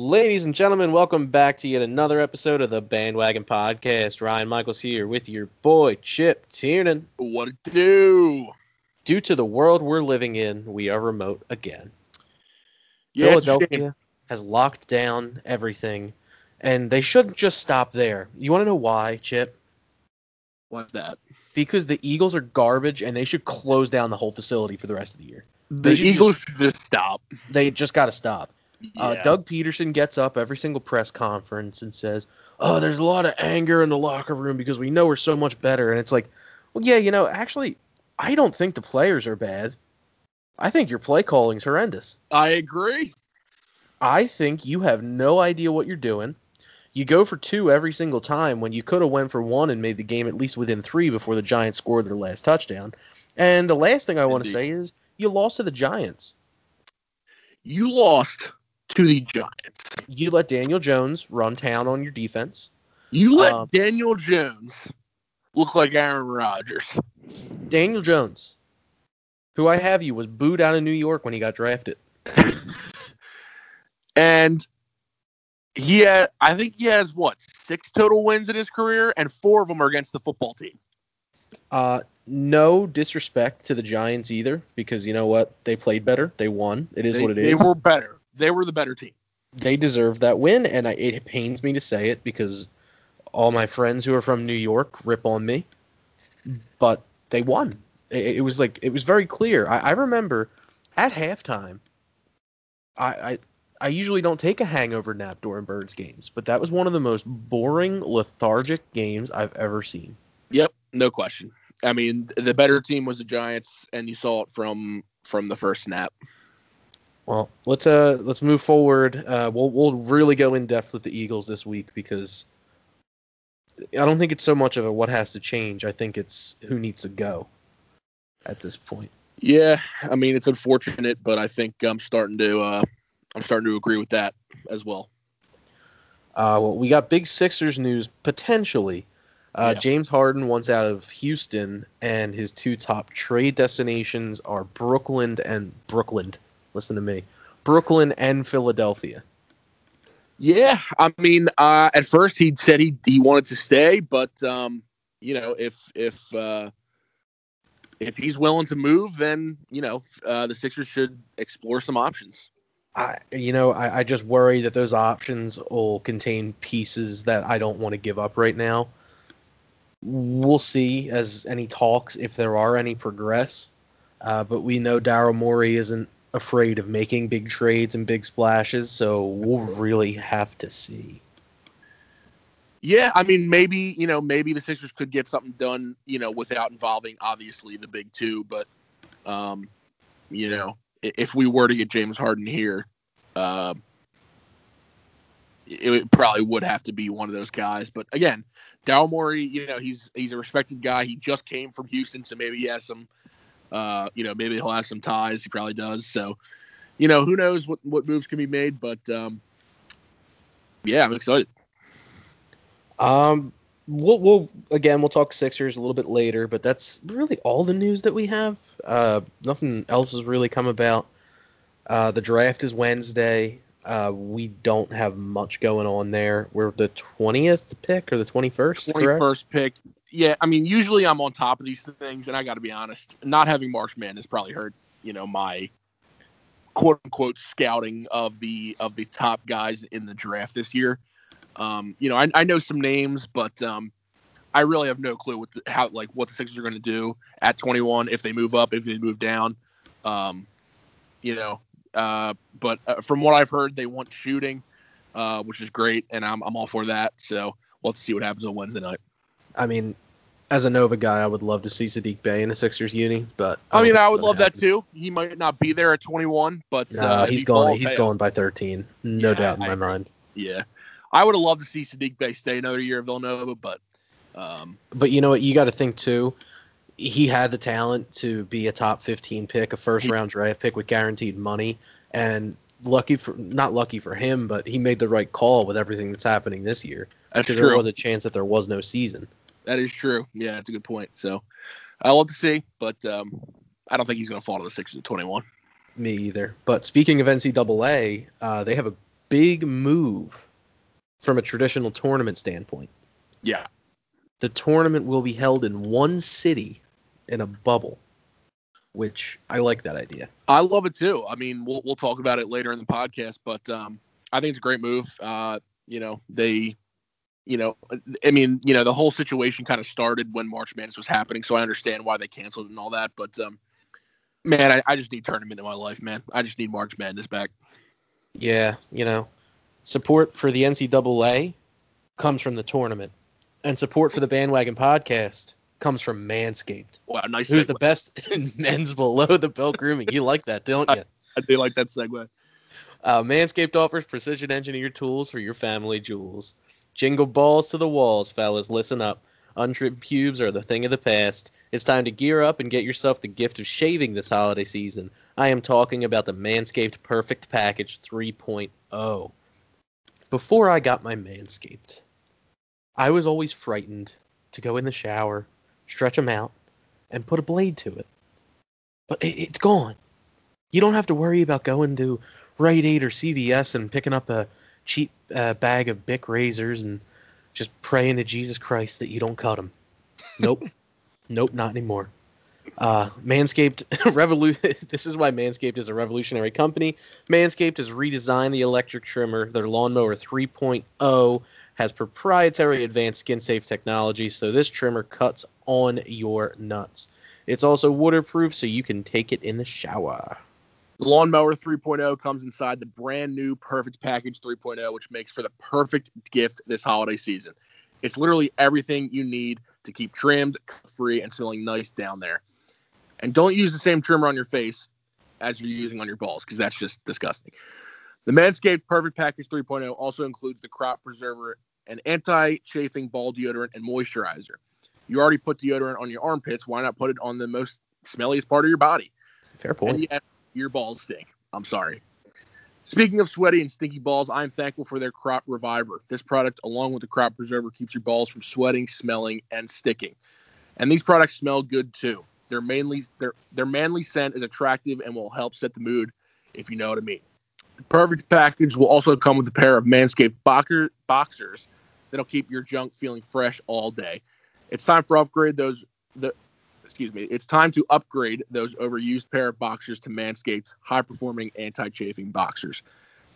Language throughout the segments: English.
Ladies and gentlemen, welcome back to yet another episode of the Bandwagon Podcast. Ryan Michaels here with your boy Chip Tiernan. What it do? Due to the world we're living in, we are remote again. Yeah, it's a shame. Philadelphia has locked down everything, and they shouldn't just stop there. You want to know why, Chip? What's that? Because the Eagles are garbage, and they should close down the whole facility for the rest of the year. The They should Eagles should just stop. They just got to stop. Uh, Doug Pederson gets up every single press conference and says, "Oh, there's a lot of anger in the locker room because we know we're so much better." And it's like, well, yeah, you know, actually, I don't think the players are bad. I think your play calling's horrendous. I agree. I think you have no idea what you're doing. You go for two every single time when you could have went for one and made the game at least within three before the Giants scored their last touchdown. And the last thing I want to say is you lost to the Giants. You lost to the Giants. You let Daniel Jones run town on your defense. You let Um, Daniel Jones look like Aaron Rodgers. Daniel Jones, who I have you, was booed out of New York when he got drafted. And he had, I think he has what six total wins in his career, and four of them are against the football team. Uh, no disrespect to the Giants either, because you know what? They played better. They won. It is they, what it is. They were better. They were the better team. They deserve that win, and I, it pains me to say it because all my friends who are from New York rip on me, but they won. It, it was like it was very clear. I, I remember at halftime. I, I I usually don't take a hangover nap during Birds games, but that was one of the most boring, lethargic games I've ever seen. Yep, no question. I mean, the better team was the Giants, and you saw it from from the first snap. Well, let's uh let's move forward. Uh, we'll we'll really go in depth with the Eagles this week because I don't think it's so much of a what has to change. I think it's who needs to go at this point. Yeah, I mean it's unfortunate, but I think I'm starting to uh, I'm starting to agree with that as well. Uh, well, we got big Sixers news potentially. Uh, Yeah. James Harden wants out of Houston, and his two top trade destinations are Brooklyn and Brooklyn. Listen to me, Brooklyn and Philadelphia. Yeah, I mean, uh, at first he said he he wanted to stay, but um, you know, if if uh, if he's willing to move, then you know uh, the Sixers should explore some options. I, you know, I, I just worry that those options will contain pieces that I don't want to give up right now. We'll see as any talks, if there are any, progress. Uh, but we know Daryl Morey isn't afraid of making big trades and big splashes, so we'll really have to see. Yeah, I mean, maybe you know, maybe the Sixers could get something done, you know, without involving obviously the big two. But, um, you know, if we were to get James Harden here, uh, it, probably would have to be one of those guys. But again, Daryl Morey, you know, he's he's a respected guy. He just came from Houston, so maybe he has some, uh, you know, maybe he'll have some ties. He probably does. So, you know, who knows what what moves can be made? But, um, yeah, I'm excited. Um, we'll, we'll again we'll talk Sixers a little bit later, but that's really all the news that we have. Uh, nothing else has really come about. Uh, the draft is Wednesday. Uh, we don't have much going on there. We're the twentieth pick or the twenty first, Twenty correct? pick. Yeah, I mean, usually I'm on top of these things, and I got to be honest, not having Marsh Man has probably hurt, you know, my quote unquote scouting of the of the top guys in the draft this year. Um, you know, I, I know some names, but um, I really have no clue what the, how like what the Sixers are going to do at 21 if they move up, if they move down. Um, you know, uh, but uh, from what I've heard, they want shooting, uh, which is great, and I'm I'm all for that. So we'll have to see what happens on Wednesday night. I mean, as a Nova guy, I would love to see Saddiq Bey in a Sixers uni, but I don't mean, I would love that too. He might not be there at 21, but No, uh, he's he going. He's going by thirteen. No Yeah, doubt in I my mind. Yeah, I would have loved to see Saddiq Bey stay another year at Villanova, but um, But you know what? You got to think too. He had the talent to be a top 15 pick, a first round draft pick with guaranteed money, and lucky for not lucky for him, but he made the right call with everything that's happening this year. that's Because there true. was a chance that there was no season. That is true. Yeah, that's a good point. So I love to see, but um, I don't think he's going to fall to the Sixers at 21. Me either. But speaking of NCAA, uh, they have a big move from a traditional tournament standpoint. Yeah. The tournament will be held in one city in a bubble, which I like that idea. I love it too. I mean, we'll we'll talk about it later in the podcast, but um, I think it's a great move. Uh, you know, they, you know, I mean, you know, the whole situation kind of started when March Madness was happening, so I understand why they canceled and all that. But um, man, I, I just need tournament in my life, man. I just need March Madness back. Yeah, you know, support for the NCAA comes from the tournament, and support for the Bandwagon Podcast comes from Manscaped. Wow, nice. Who's segue. the best in men's below the belt grooming? You like that, don't you? I do like that segue. Uh, Manscaped offers precision engineered tools for your family jewels. Jingle balls to the walls, fellas. Listen up. Untrimmed pubes are the thing of the past. It's time to gear up and get yourself the gift of shaving this holiday season. I am talking about the Manscaped Perfect Package 3.0. Before I got my Manscaped, I was always frightened to go in the shower, stretch them out, and put a blade to it. But it, it's gone. You don't have to worry about going to Rite Aid or CVS and picking up a cheap uh, bag of Bic razors and just praying to Jesus Christ that you don't cut them. Nope. nope, not anymore. Uh, Manscaped revolution. This is why Manscaped is a revolutionary company. Manscaped has redesigned the electric trimmer. Their lawnmower 3.0 has proprietary advanced skin-safe technology, so this trimmer cuts on your nuts. It's also waterproof, so you can take it in the shower. The Lawnmower 3.0 comes inside the brand new Perfect Package 3.0, which makes for the perfect gift this holiday season. It's literally everything you need to keep trimmed, free, and smelling nice down there. And don't use the same trimmer on your face as you're using on your balls, because that's just disgusting. The Manscaped Perfect Package 3.0 also includes the Crop Preserver, an anti-chafing ball deodorant and moisturizer. You already put deodorant on your armpits. Why not put it on the most smelliest part of your body? Fair point. And yes, your balls stink. I'm sorry. Speaking of sweaty and stinky balls, I'm thankful for their Crop Reviver. This product, along with the Crop Preserver, keeps your balls from sweating, smelling, and sticking. And these products smell good too. Their mainly their their manly scent is attractive and will help set the mood, if you know what I mean. The perfect package will also come with a pair of Manscaped boxer, boxers that'll keep your junk feeling fresh all day. It's time for upgrade those the excuse me, it's time to upgrade those overused pair of boxers to Manscaped's high performing anti chafing boxers.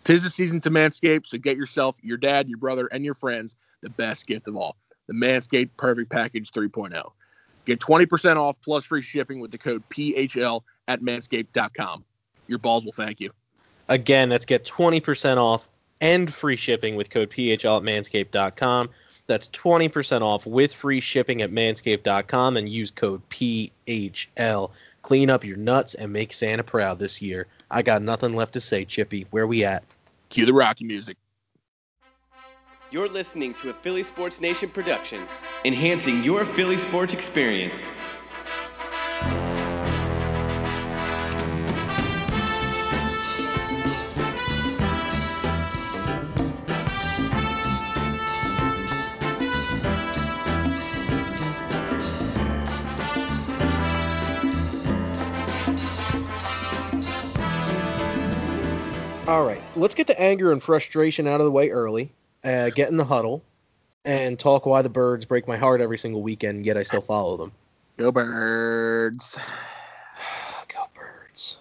Tis the season to Manscaped, so get yourself, your dad, your brother, and your friends the best gift of all the Manscaped Perfect Package 3.0. Get 20% off plus free shipping with the code PHL at manscaped.com. Your balls will thank you. Again, that's get 20% off and free shipping with code PHL at manscaped.com. That's 20% off with free shipping at manscaped.com and use code PHL. Clean up your nuts and make Santa proud this year. I got nothing left to say, Chippy. Where we at? Cue the Rocky music. You're listening to a Philly Sports Nation production, enhancing your Philly sports experience. All right, let's get the anger and frustration out of the way early, uh, get in the huddle, and talk why the birds break my heart every single weekend, yet I still follow them. Go Birds. Go birds.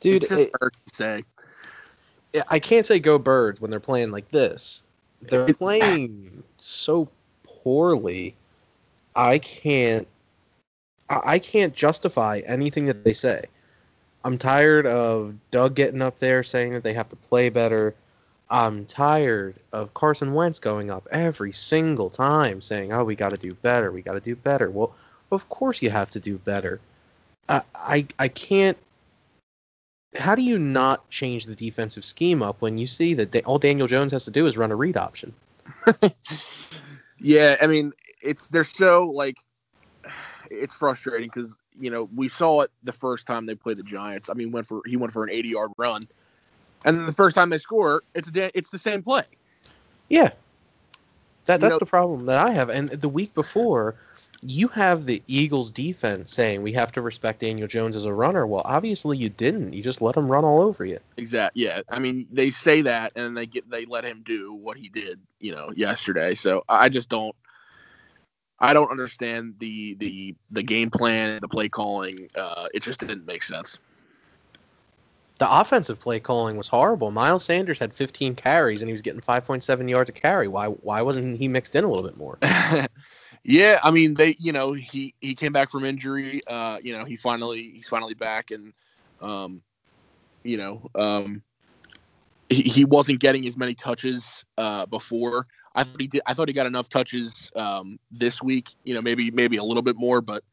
Dude, it's it- hard to say. I can't say go birds when they're playing like this. They're playing so poorly. I can't. I can't justify anything that they say. I'm tired of Doug getting up there saying that they have to play better. I'm tired of Carson Wentz going up every single time saying, "Oh, we got to do better. We got to do better." Well, of course you have to do better. I I, I can't how do you not change the defensive scheme up when you see that all Daniel Jones has to do is run a read option? Yeah, I mean, it's they're so like it's frustrating because you know we saw it the first time they played the Giants. I mean, went for he went for an 80 yard run, and the first time they score, it's a da- it's the same play. Yeah. That that's know- the problem that I have. And the week before, you have the Eagles defense saying we have to respect Daniel Jones as a runner. Well, obviously you didn't. You just let him run all over you. Exactly. Yeah. I mean, they say that, and they get they let him do what he did, you know, yesterday. So I just don't. I don't understand the the the game plan, the play calling. Uh, it just didn't make sense. The offensive play calling was horrible. Miles Sanders had 15 carries and he was getting 5.7 yards a carry. Why why wasn't he mixed in a little bit more? yeah, I mean they, you know, he he came back from injury. Uh, you know, he finally he's finally back, and um, you know, um, he, he wasn't getting as many touches uh before. I thought he did. I thought he got enough touches um this week. You know, maybe maybe a little bit more, but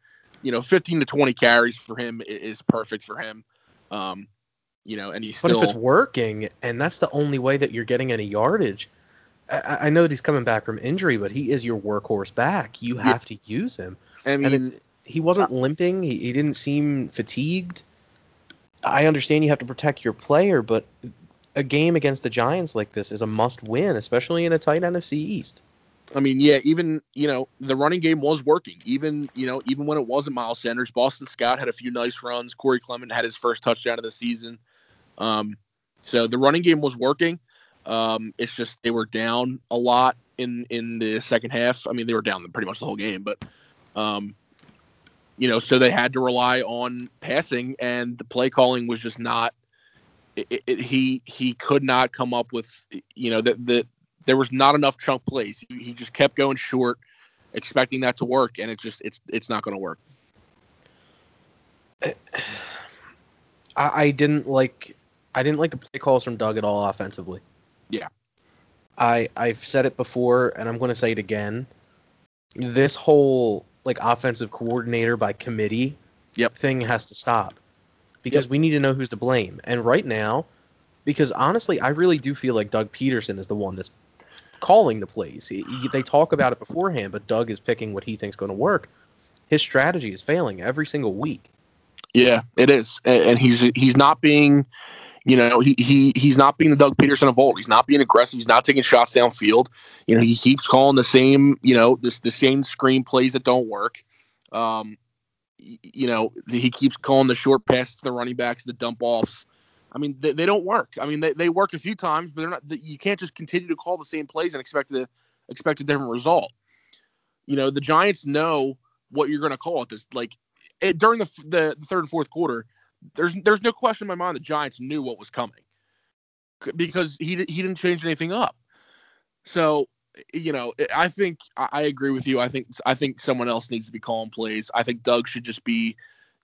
you know, 15 to 20 carries for him is perfect for him. Um, you know, and he's But if it's working and that's the only way that you're getting any yardage, I, I know that he's coming back from injury, but he is your workhorse back. You Yeah. have to use him. I mean, and he wasn't uh, limping. He, he didn't seem fatigued. I understand you have to protect your player, but a game against the Giants like this is a must win, especially in a tight NFC East. I mean, yeah, even you know the running game was working. Even you know even when it wasn't Miles Sanders, Boston Scott had a few nice runs. Corey Clement had his first touchdown of the season. Um, so the running game was working. Um, it's just they were down a lot in in the second half. I mean, they were down pretty much the whole game, but um, you know, so they had to rely on passing, and the play calling was just not. It, it, he he could not come up with you know the the there was not enough chunk plays. He, he just kept going short, expecting that to work, and it just it's it's not going to work. I, I didn't like I didn't like the play calls from Doug at all offensively. Yeah. I I've said it before and I'm going to say it again. This whole like offensive coordinator by committee Yep. thing has to stop because we need to know who's to blame. And right now, because honestly, I really do feel like Doug Pederson is the one that's calling the plays. He, he- they talk about it beforehand, but Doug is picking what he thinks going to work. His strategy is failing every single week. Yeah, it is, and, and he's he's not being, you know, he he he's not being the Doug Pederson of old. He's not being aggressive. He's not taking shots downfield. You know, he keeps calling the same, you know, this the same screen plays that don't work. Um, you know, he keeps calling the short passes to the running backs, the dump offs. I mean, they, they don't work. I mean, they, they work a few times, but they're not. You can't just continue to call the same plays and expect to expect a different result. You know, the Giants know what you're going to call at this. Like it, during the, the the third and fourth quarter, there's there's no question in my mind the Giants knew what was coming because he he didn't change anything up. So you know, I think I agree with you. I think I think someone else needs to be calling plays. I think Doug should just be,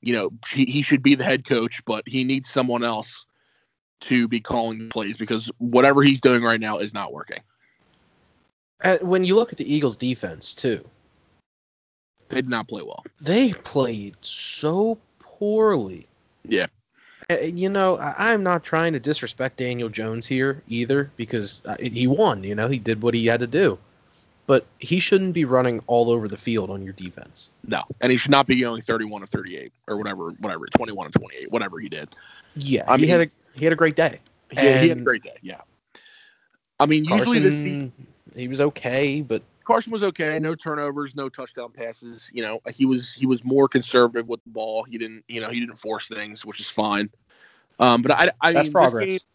you know, he, he should be the head coach, but he needs someone else to be calling plays because whatever he's doing right now is not working. And when you look at the Eagles defense too, They did not play well. they played so poorly. Yeah. Uh, You know, I'm not trying to disrespect Daniel Jones here either because uh, he won. You know, he did what he had to do, but he shouldn't be running all over the field on your defense. No, and he should not be going 31 or 38 or whatever, whatever, 21 or 28, whatever he did. Yeah, I he mean- had a he had a great day. He, he had a great day. Yeah. I mean, usually this Carson, he was okay, but Carson was okay. No turnovers, no touchdown passes. You know, he was he was more conservative with the ball. He didn't, you know, he didn't force things, which is fine. Um, but I, I that's mean, progress. This game,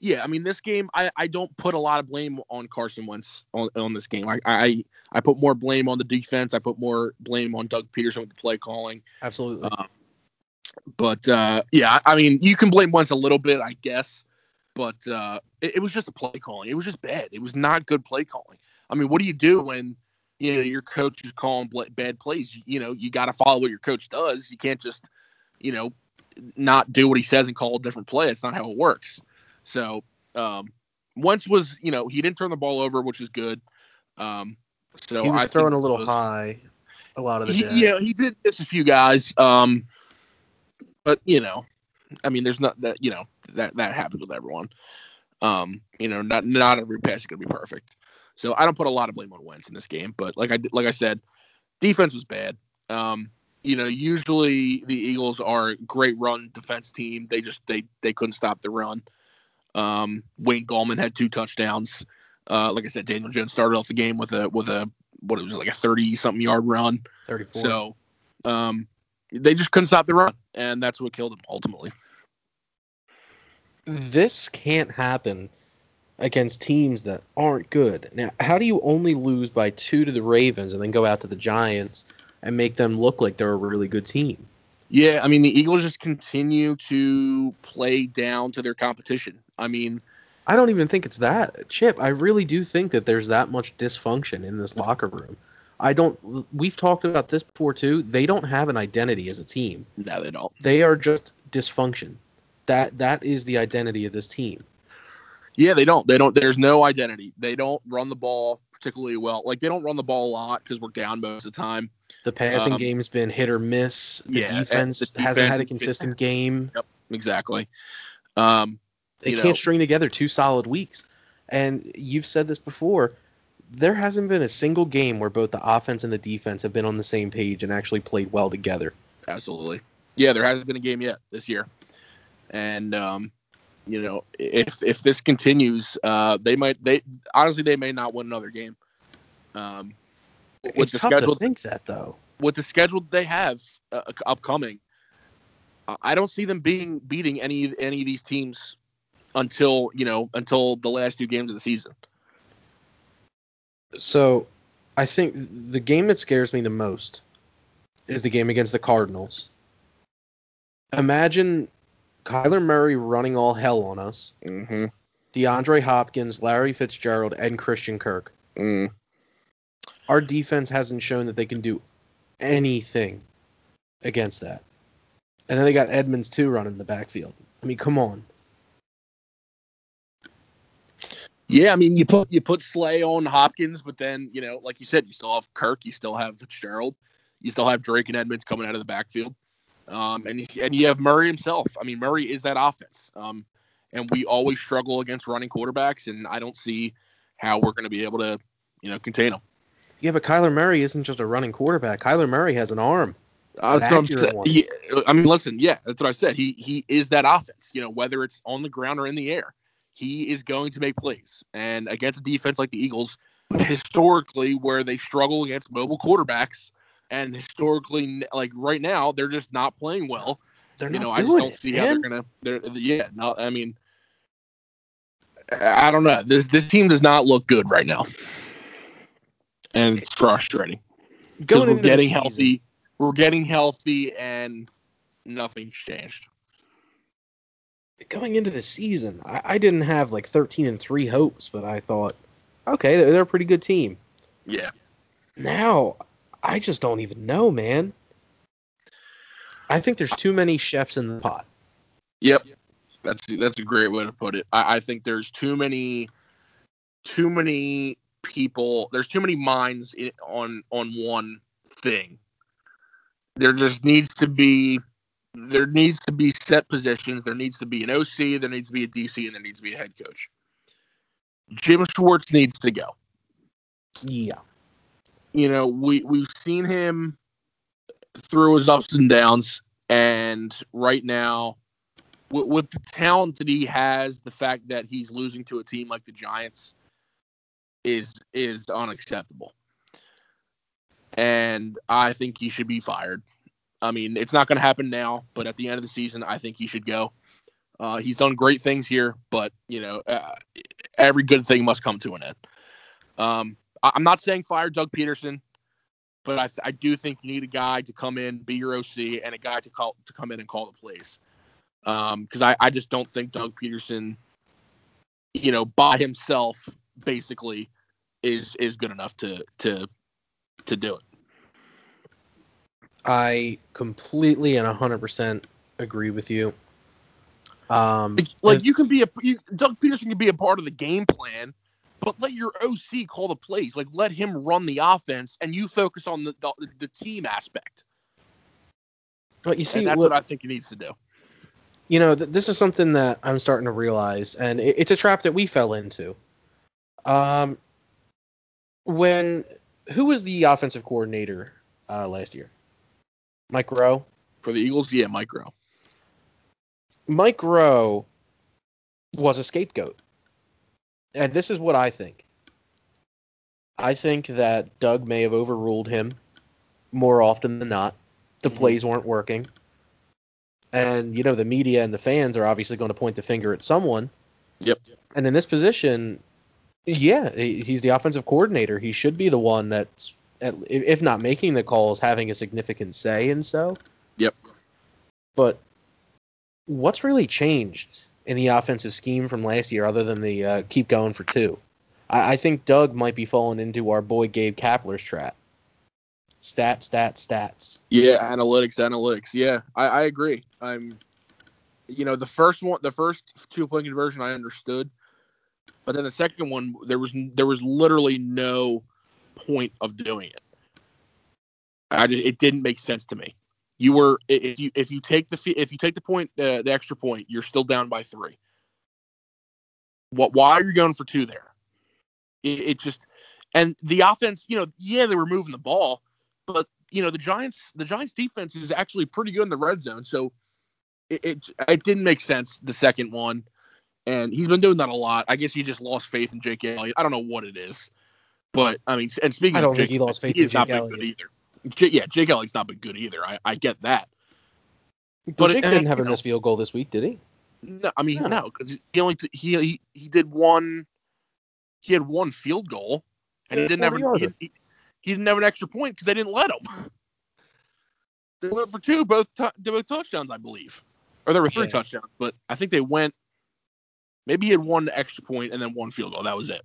yeah, I mean, this game, I, I don't put a lot of blame on Carson Wentz on, on this game. I, I I put more blame on the defense. I put more blame on Doug Pederson with the play calling. Absolutely. Um, but uh, yeah, I mean, you can blame Wentz a little bit, I guess. But uh, it, it was just a play calling. It was just bad. It was not good play calling. I mean, what do you do when you know your coach is calling bad plays? You, you know, you got to follow what your coach does. You can't just, you know, not do what he says and call a different play. It's not how it works. So um, Wentz was, you know, he didn't turn the ball over, which is good. Um, so he was I throwing a little was- high a lot of the he, day. yeah, he did miss a few guys. Um, but you know, I mean, there's not that you know that that happens with everyone. Um, you know, not not every pass is gonna be perfect. So I don't put a lot of blame on Wentz in this game. But like I like I said, defense was bad. Um, you know, usually the Eagles are a great run defense team. They just they they couldn't stop the run. Um, Wayne Gallman had two touchdowns. Uh, like I said, Daniel Jones started off the game with a with a what it was like a 30 something yard run. 34. So um, they just couldn't stop the run, and that's what killed them ultimately. this can't happen against teams that aren't good. Now, how do you only lose by two to the Ravens and then go out to the Giants and make them look like they're a really good team? Yeah, I mean the Eagles just continue to play down to their competition. I mean, I don't even think it's that. Chip, I really do think that there's that much dysfunction in this locker room. I don't we've talked about this before too. They don't have an identity as a team. no, they don't. They are just dysfunction. That that is the identity of this team. Yeah, they don't. They don't. There's no identity. They don't run the ball particularly well. Like they don't run the ball a lot because we're down most of the time. The passing Um, game's been hit or miss. The yeah, defense the hasn't had a defense has been- consistent game. Exactly. Um, They can't know. string together two solid weeks. And you've said this before. There hasn't been a single game where both the offense and the defense have been on the same page and actually played well together. absolutely. Yeah, there hasn't been a game yet this year, and um, you know, if if this continues, uh, they might. They honestly, they may not win another game. Um, it's tough schedule, to think that though. with the schedule they have uh, upcoming, I- I don't see them being beating any any of these teams until you know until the last two games of the season. So I think the game that scares me the most is the game against the Cardinals. Imagine Kyler Murray running all hell on us, Mm-hmm. DeAndre Hopkins, Larry Fitzgerald, and Christian Kirk. Mm. Our defense hasn't shown that they can do anything against that. And then they got Edmonds too running the backfield. I mean, come on. Yeah, I mean, you put you put Slay on Hopkins, but then you know, like you said, you still have Kirk, you still have Fitzgerald, you still have Drake and Edmonds coming out of the backfield, um, and you- and you have Murray himself. I mean, Murray is that offense, um, and we always struggle against running quarterbacks, and I don't see how we're going to be able to, you know, contain them. Yeah, but Kyler Murray isn't just a running quarterback. Kyler Murray has an arm. Uh, An that's what I'm accurate one. yeah, I mean, listen, yeah, that's what I said. He he is that offense. You know, whether it's on the ground or in the air, he is going to make plays. And against a defense like the Eagles, historically, where they struggle against mobile quarterbacks, and historically, like right now, they're just not playing well. They're you not know, I just don't it, see how they're gonna. They're yeah, no, I mean, I don't know. This this team does not look good right now, and it's frustrating because Going we're getting healthy. We're getting healthy, and nothing's changed. going into the season, I, I didn't have like 13 and three hopes, but I thought, okay, they're, they're a pretty good team. Yeah, Now, I just don't even know, man. I think there's too many chefs in the pot. Yep. That's that's a great way to put it. I, I think there's too many too many people there's too many minds in, on on one thing. There just needs to be there needs to be set positions, there needs to be an OC, there needs to be a DC, and there needs to be a head coach. Jim Schwartz needs to go. Yeah. You know, we we've seen him through his ups and downs, and right now, with, with the talent that he has, the fact that he's losing to a team like the Giants is is unacceptable. And I think he should be fired. I mean, it's not going to happen now, but at the end of the season, I think he should go. Uh, he's done great things here, but you know, uh, every good thing must come to an end. Um, I'm not saying fire Doug Pederson, but I, I do think you need a guy to come in, be your OC, and a guy to call to come in and call the plays. Because I, I just don't think Doug Pederson, you know, by himself, basically, is is good enough to to to do it. I completely and 100% agree with you. Um, Like, like you can be a you, Doug Pederson can be a part of the game plan, but let your OC call the plays. Like let him run the offense, and you focus on the the, the team aspect. but you see, and that's what, what I think he needs to do. you know, th- this is something that I'm starting to realize, and it, it's a trap that we fell into. Um, when who was the offensive coordinator uh, last year? Mike Groh. For the Eagles, yeah, micro. Mike Groh was a scapegoat, and this is what I think. I think that Doug may have overruled him more often than not. The Mhm. plays weren't working. And, you know, the media and the fans are obviously going to point the finger at someone. Yep. And in this position, yeah, he's the offensive coordinator. He should be the one that's, at, if not making the calls, having a significant say in so. Yep. But what's really changed in the offensive scheme from last year other than the uh, keep going for two? I, I think Doug might be falling into our boy Gabe Kapler's trap. Stats, stats, stats. Yeah, analytics, analytics. Yeah, I, I agree. I'm, you know, the first one, the first two point conversion, I understood, but then the second one, there was there was literally no point of doing it. I just, it didn't make sense to me. You were if you if you take the if you take the point uh, the extra point, you're still down by three. What? Why are you going for two there? It, it just and the offense, you know, yeah, they were moving the ball, but you know the Giants the Giants defense is actually pretty good in the red zone, so it it, it didn't make sense the second one, and he's been doing that a lot. I guess he just lost faith in Jake Elliott. I don't know what it is, but I mean, and speaking, I of don't think Jake, he lost faith he in Jake Elliott. good either. J- yeah, Jake Elliott's not been good either. I, I get that. But, But Jake it- didn't have a missed field goal this week, did he? No, I mean No. no, because he only he, he he did one. He had one field goal, and Yeah, he didn't have an, he, he, he didn't have an extra point because they didn't let him. They went for two, both they both touchdowns, I believe, or there were three Yeah. touchdowns, but I think they went. Maybe he had one extra point and then one field goal. That was it.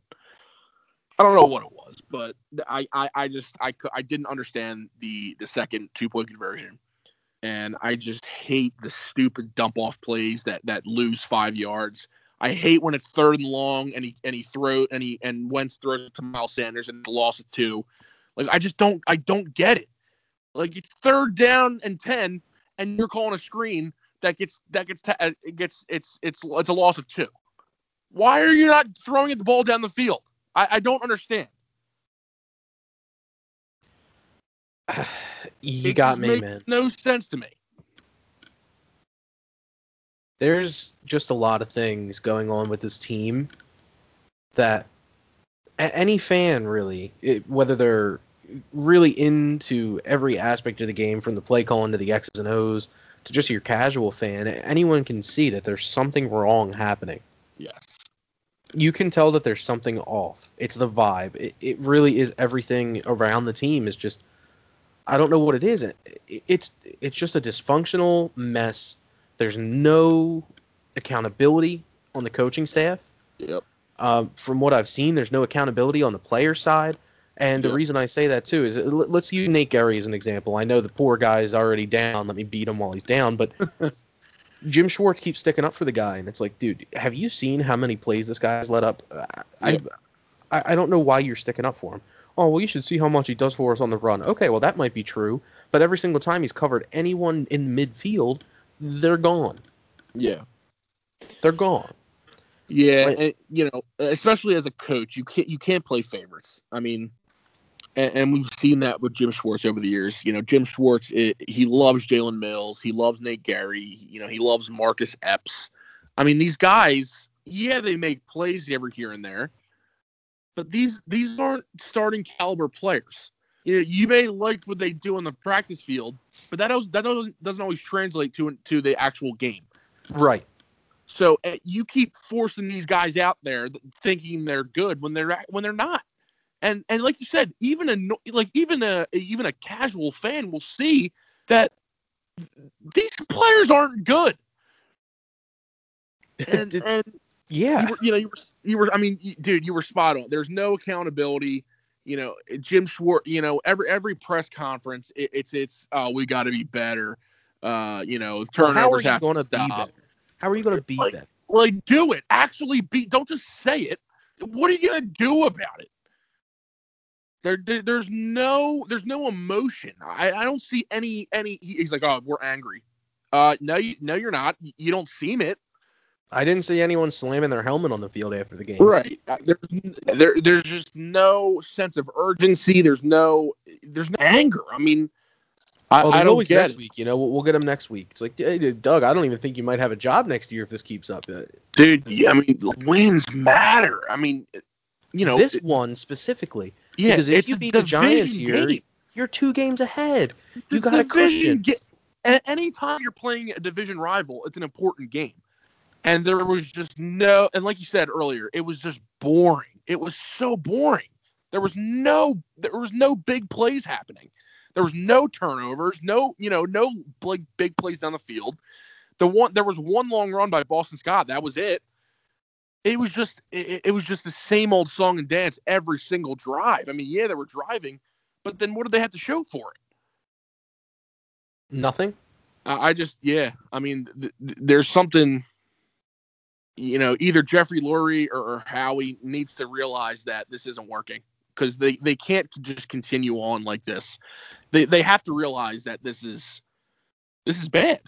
I don't know what it was, but I, I, I just I, I didn't understand the the second two point conversion, and I just hate the stupid dump off plays that that lose five yards. I hate when it's third and long and he and he throw and he and Wentz throws to Miles Sanders and the loss of two. Like I just don't I don't get it. Like it's third down and ten, and you're calling a screen that gets that gets ta- uh, it gets it's it's it's a loss of two. Why are you not throwing the ball down the field? I, I don't understand. you It got me, makes man. No sense to me. There's just a lot of things going on with this team that a- any fan really, it, whether they're really into every aspect of the game from the play calling to the X's and O's to just your casual fan, anyone can see that there's something wrong happening. Yes. You can tell that there's something off. It's the vibe. It, it really is everything around the team is just I don't know what it is. It, it's it's just a dysfunctional mess. There's no accountability on the coaching staff. Yep. Um, from what I've seen, there's no accountability on the player side. And the reason I say that too is let's use Nate Gerry as an example. I know the poor guy is already down. Let me beat him while he's down. But Jim Schwartz keeps sticking up for the guy, and it's like, dude, have you seen how many plays this guy's let up? Uh, I, Yep. I I don't know why you're sticking up for him. Oh well, you should see how much he does for us on the run. Okay, well that might be true, but every single time he's covered anyone in midfield, they're gone. Yeah. They're gone. Yeah, Like- and, you know, especially as a coach, you can't you can't play favorites. I mean, and, and we've seen that with Jim Schwartz over the years. You know, Jim Schwartz, it, he loves Jalen Mills, he loves Nate Gerry, you know, he loves Marcus Epps. I mean, these guys, yeah, they make plays every here and there, but these these aren't starting caliber players. You know, you may like what they do on the practice field, but that doesn't that doesn't, doesn't always translate to to the actual game. Right. So uh, you keep forcing these guys out there th- thinking they're good when they're when they're not. And and like you said, even a like even a even a casual fan will see that these players aren't good. And, and yeah. you were, you know, you were, you were, I mean, you- dude, you were spot on. There's no accountability. You know, Jim Schwartz. You know, every every press conference, it, it's it's oh, we got to be better. Uh, you know, turnovers How are you have going to to be better? How are you going to be Like- better? Like, do it. Actually, be. Don't just say it. What are you gonna do about it? There, there there's no, there's no emotion. I, I don't see any, any. He's like, oh, we're angry. Uh, no, you, no, you're not. You- don't seem it. I didn't see anyone slamming their helmet on the field after the game. Right. Uh, There's, there, there's just no sense of urgency. There's no, there's no anger. I mean, I, Oh, I there's don't always get next it. week. You know, we'll, we'll get him next week. It's like, hey, Doug, I don't even think you might have a job next year if this keeps up. Dude. yeah, I mean, wins matter. I mean, you know, this one specifically. yeah, because if you beat the Giants here, game. You're two games ahead. You got a cushion. ga- anytime you're playing a division rival, it's an important game. And there was just no, and like you said earlier, it was just boring. It was so boring. There was no, there was no big plays happening. There was no turnovers, no, you know, no big big plays down the field. The one, there was one long run by Boston Scott. That was it. It was just, it, it was just the same old song and dance every single drive. I mean, yeah, they were driving, but then what did they have to show for it? Nothing. I I just, yeah. I mean, th- th- there's something, you know, either Jeffrey Lurie or, or Howie needs to realize that this isn't working because they, they can't just continue on like this. They they have to realize that this is this is bad,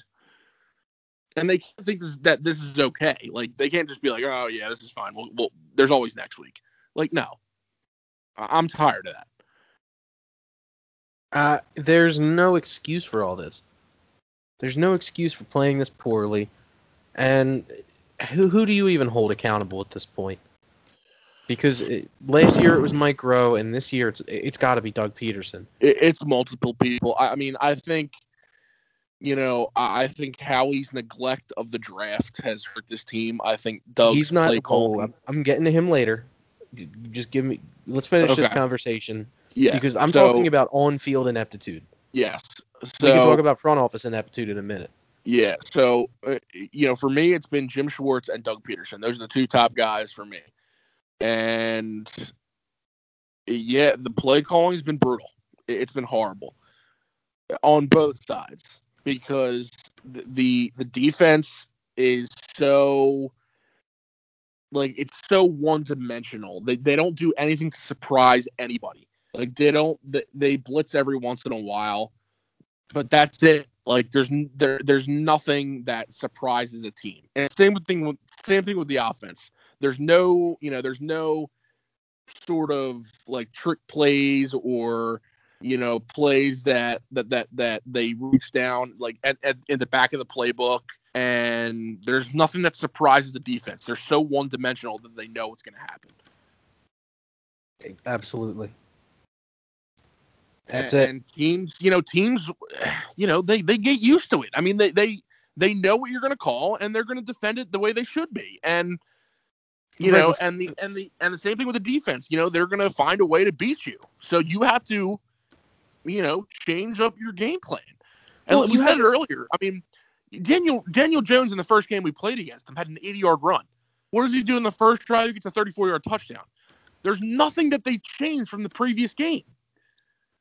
and they can't think this, that this is okay. Like they can't just be like, oh yeah, this is fine. Well, well there's always next week. Like no, I- I'm tired of that. Uh, there's no excuse for all this. There's no excuse for playing this poorly, and who who do you even hold accountable at this point? Because it, last year it was Mike Groh, and this year it's it's got to be Doug Pederson. it, it's multiple people. I, I mean, I think, you know, I, think Howie's neglect of the draft has hurt this team. I think Doug's He's not. play calling. I'm, I'm getting to him later. Just give me. Let's finish this conversation yeah, because I'm so- talking about on-field ineptitude. yes. So, we can talk about front office ineptitude in a minute. yeah, so uh, you know, for me, it's been Jim Schwartz and Doug Pederson. Those are the two top guys for me. And yeah, the play calling's been brutal. It's been horrible on both sides because the the, defense is so like it's so one dimensional. They they don't do anything to surprise anybody. Like they don't they, they blitz every once in a while, but that's it. Like there's there there's nothing that surprises a team. And same thing with same thing with the offense. There's no you know there's no sort of like trick plays or you know plays that that that that they reach down like at, at in the back of the playbook and there's nothing that surprises the defense. They're so one dimensional that they know what's going to happen. Absolutely. That's and, it. and teams you know teams you know they they get used to it. I mean they they they know what you're going to call and they're going to defend it the way they should be. And you know and the and the and the same thing with the defense. You know they're going to find a way to beat you. So you have to you know change up your game plan. And Well, we said have it earlier i mean daniel daniel jones in the first game we played against him had an 80 yard run. What does he do in the first drive? He gets a 34 yard touchdown. There's nothing that they changed from the previous game.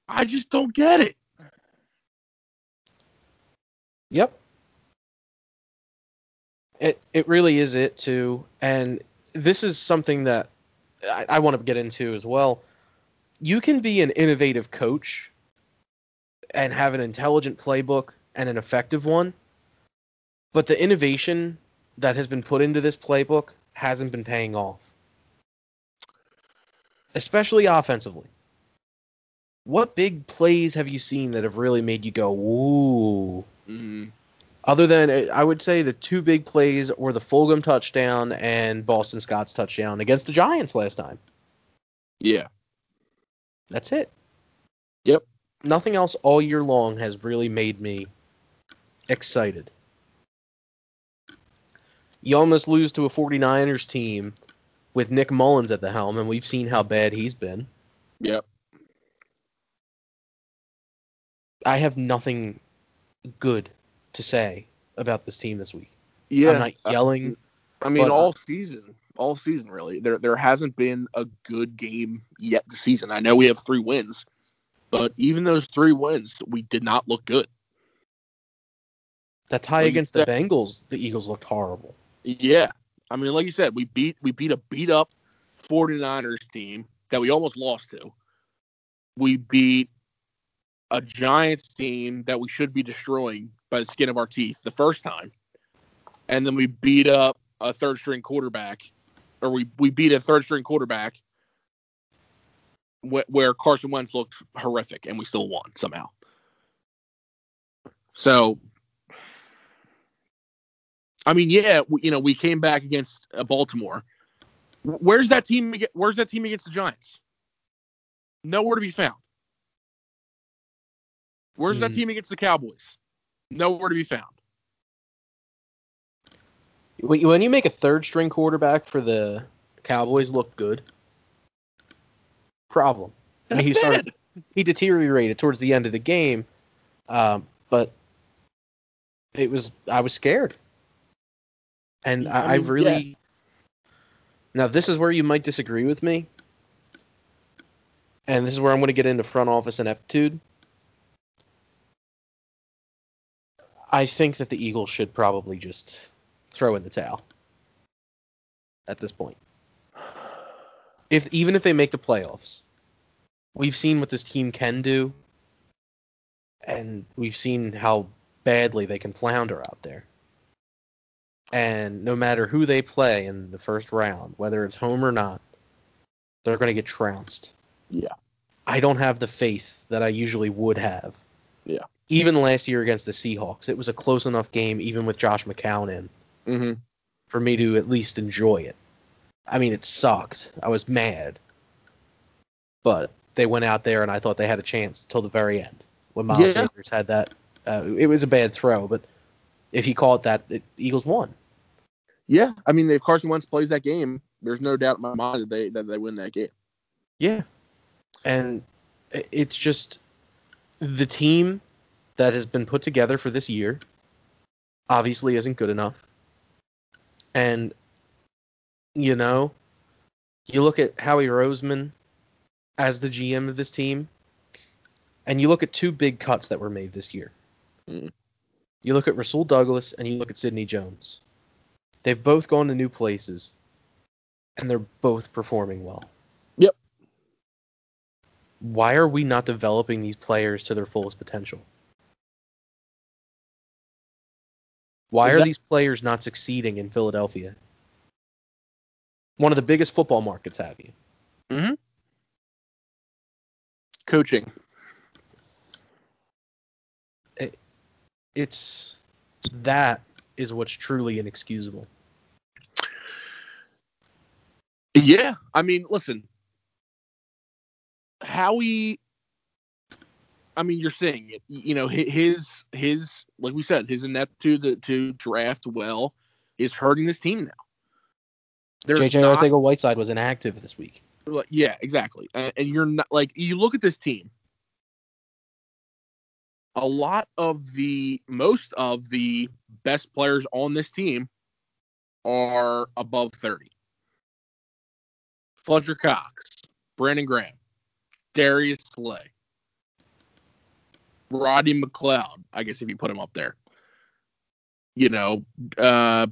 I just don't get it. Yep. It it really is it too, and this is something that I, I want to get into as well. You can be an innovative coach and have an intelligent playbook and an effective one, but the innovation that has been put into this playbook hasn't been paying off, especially offensively. What big plays have you seen that have really made you go, ooh? mm Other than I would say the two big plays were the Fulgham touchdown and Boston Scott's touchdown against the Giants last time. yeah That's it. Yep. Nothing else all year long has really made me excited. You almost lose to a 49ers team with Nick Mullens at the helm, and we've seen how bad he's been. yep I have nothing good to say about this team this week. yeah I'm not yelling. I mean, all season, all season really. There there hasn't been a good game yet this season. I know we have three wins, but even those three wins, we did not look good. That tie Like against the Bengals, the Eagles looked horrible. Yeah, I mean, like you said, we beat we beat a beat up 49ers team that we almost lost to. We beat a Giants team that we should be destroying by the skin of our teeth the first time, and then we beat up a third string quarterback, or we we beat a third string quarterback wh- where Carson Wentz looked horrific, and we still won somehow. So, I mean, yeah, we, you know, we came back against uh, Baltimore, Where's that team? Where's that team against the Giants? Nowhere to be found. Where's that Hmm. team against the Cowboys? Nowhere to be found. When you make a third string quarterback for the Cowboys look good, problem. I mean, he started he deteriorated towards the end of the game, um, but it was I was scared, and I, I I mean, really. Now this is where you might disagree with me, and this is where I'm going to get into front office ineptitude. I think that the Eagles should probably just throw in the towel at this point. If even if they make the playoffs, we've seen what this team can do, and we've seen how badly they can flounder out there. And no matter who they play in the first round, whether it's home or not, they're going to get trounced. Yeah. I don't have the faith that I usually would have. Yeah. Even last year against the Seahawks, it was a close enough game, even with Josh McCown in, Mm-hmm. for me to at least enjoy it. I mean, it sucked. I was mad. But they went out there, and I thought they had a chance till the very end when Miles Yeah. Sanders had that. Uh, it was a bad throw, but if you call it that, the Eagles won. Yeah, I mean, if Carson Wentz plays that game, there's no doubt in my mind that they that they win that game. Yeah. And it's just the team that has been put together for this year obviously isn't good enough. And you know, you look at Howie Roseman as the GM of this team, and you look at two big cuts that were made this year. Mm. You look at Rasul Douglas and you look at Sidney Jones. They've both gone to new places, and they're both performing well. Yep. Why are we not developing these players to their fullest potential? Why are Exact- these players not succeeding in Philadelphia? One of the biggest football markets have you. Mm-hmm. Coaching. It's that is what's truly inexcusable. Yeah, I mean, listen, Howie. I mean, you're saying it. You know, his his like we said, his ineptitude to, to draft well is hurting this team now. There's JJ not- Arcega-Whiteside was inactive this week. Yeah, exactly. And, and you're not like you look at this team. A lot of the most of the best players on this team are above 30. Fletcher Cox, Brandon Graham, Darius Slay, Roddy McLeod, I guess if you put him up there. You know, uh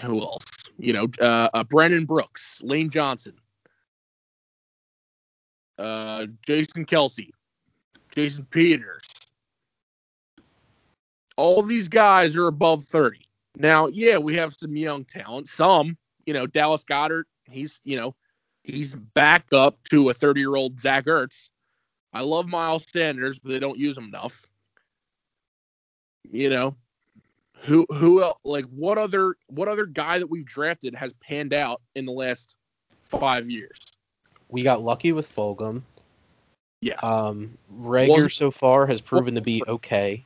who else? You know, uh, uh Brandon Brooks, Lane Johnson, uh Jason Kelce, Jason Peters. All these guys are above 30. Now, yeah, we have some young talent. Some, you know, Dallas Goedert, he's, you know, he's back up to a 30 year old Zach Ertz. I love Miles Sanders, but they don't use him enough. You know, who who el like what other what other guy that we've drafted has panned out in the last five years? We got lucky with Fulgham. Yeah. Um, Reagor Wasn't- so far has proven to be okay.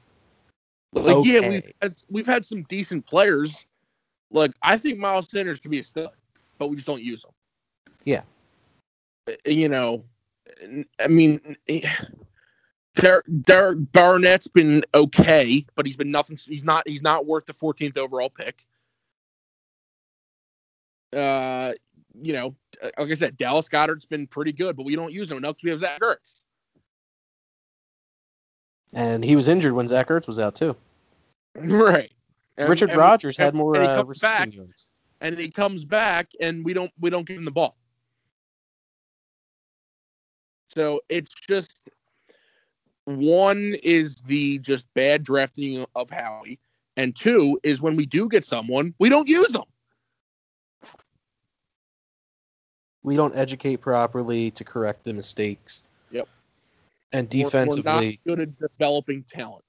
Like yeah, we've had, we've had some decent players. Like I think Miles Sanders could be a stud, but we just don't use him. Yeah. You know, I mean, Der- Derek Barnett's been okay, but he's been nothing. He's not. He's not worth the 14th overall pick. Uh, you know, like I said, Dallas Goedert's been pretty good, but we don't use him enough because we have Zach Ertz. And he was injured when Zach Ertz was out too. Right. And- Richard and- Rodgers had more uh, back, yards. and he comes back, and we don't we don't give him the ball. So it's just one is the just bad drafting of Howie, and two is when we do get someone, we don't use them. We don't educate properly to correct the mistakes. Yep. And We're- defensively, we're not good at developing talent.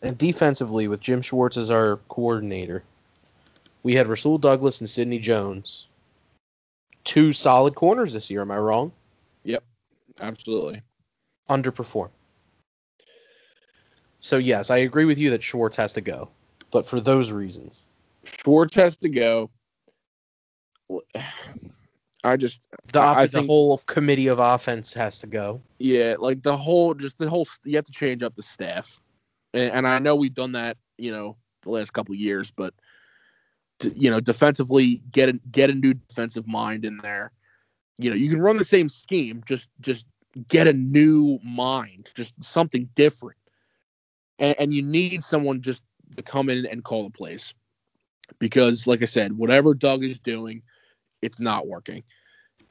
and defensively with Jim Schwartz as our coordinator, we had Rasul Douglas and Sidney Jones. Two solid corners this year, am I wrong? Yep, absolutely. Underperform. So yes, I agree with you that Schwartz has to go, but for those reasons. Schwartz has to go. I just The, I- I the think- whole committee of offense has to go. Yeah, like the whole, just the whole, you have to change up the staff, and, and I know we've done that, you know, the last couple of years, but to, you know, defensively, get a, get a new defensive mind in there. You know, you can run the same scheme, just just get a new mind, just something different, and, and you need someone just to come in and call the plays, because, like I said, whatever Doug is doing, it's not working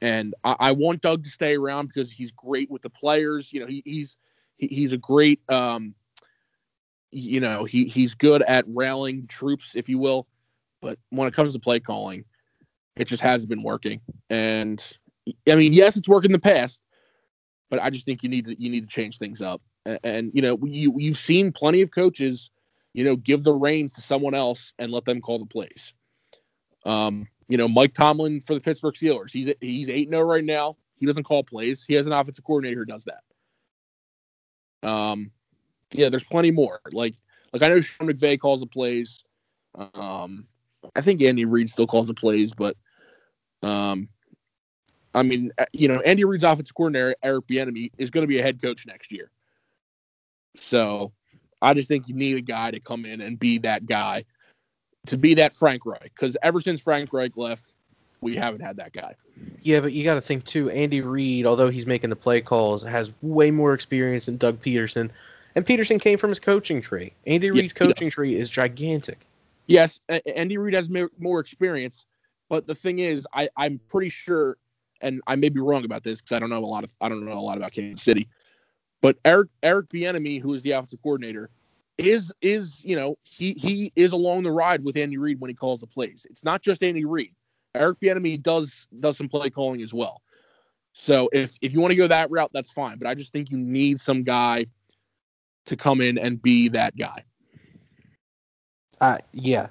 and I, I want Doug to stay around because he's great with the players. You know, he, he's he, he's a great, um, you know, he he's good at rallying troops, if you will. But when it comes to play calling, it just hasn't been working. And I mean, yes, it's worked in the past, but I just think you need to you need to change things up. And, and you know, you you've seen plenty of coaches, you know, give the reins to someone else and let them call the plays. Um, you know, Mike Tomlin for the Pittsburgh Steelers. He's he's 8 0 right now. He doesn't call plays. He has an offensive coordinator who does that. Um, yeah, there's plenty more. Like like I know Sean McVay calls the plays. Um, I think Andy Reid still calls the plays, but um, I mean, uh, you know, Andy Reid's offensive coordinator Eric Bieniemy is going to be a head coach next year. So I just think you need a guy to come in and be that guy, to be that Frank Reich. Because ever since Frank Reich left, we haven't had that guy. Yeah, but you got to think too. Andy Reid, although he's making the play calls, has way more experience than Doug Pederson, and Pederson came from his coaching tree. Andy Reid's coaching tree is gigantic. Yes, Andy Reid has more experience, but the thing is, I, I'm pretty sure, and I may be wrong about this because I don't know a lot of I don't know a lot about Kansas City, but Eric Eric Bieniemy, who is the offensive coordinator, is is you know he he is along the ride with Andy Reid when he calls the plays. It's not just Andy Reid. Eric Bieniemy does does some play calling as well. So if if you want to go that route, that's fine. But I just think you need some guy to come in and be that guy. Uh, yeah.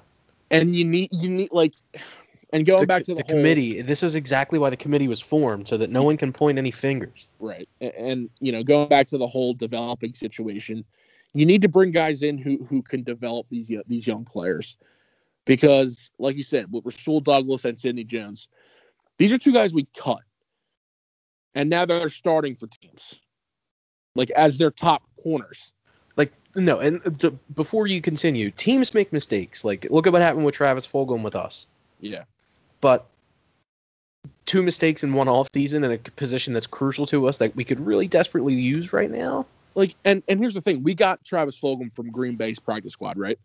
And you need you need like and going the, back to the, the whole, committee. This is exactly why the committee was formed, so that no one can point any fingers. Right. A- And, you know, going back to the whole developing situation, you need to bring guys in who who can develop these these young players. Because, like you said, with Rasul Douglas and Sidney Jones, these are two guys we cut. And now they're starting for teams. Like as their top corners. Like no, and uh, the, before you continue, teams make mistakes. Like look at what happened with Travis Fulgham with us. Yeah. But two mistakes in one off season in a position that's crucial to us that we could really desperately use right now. Like and and here's the thing, we got Travis Fulgham from Green Bay's practice squad, right?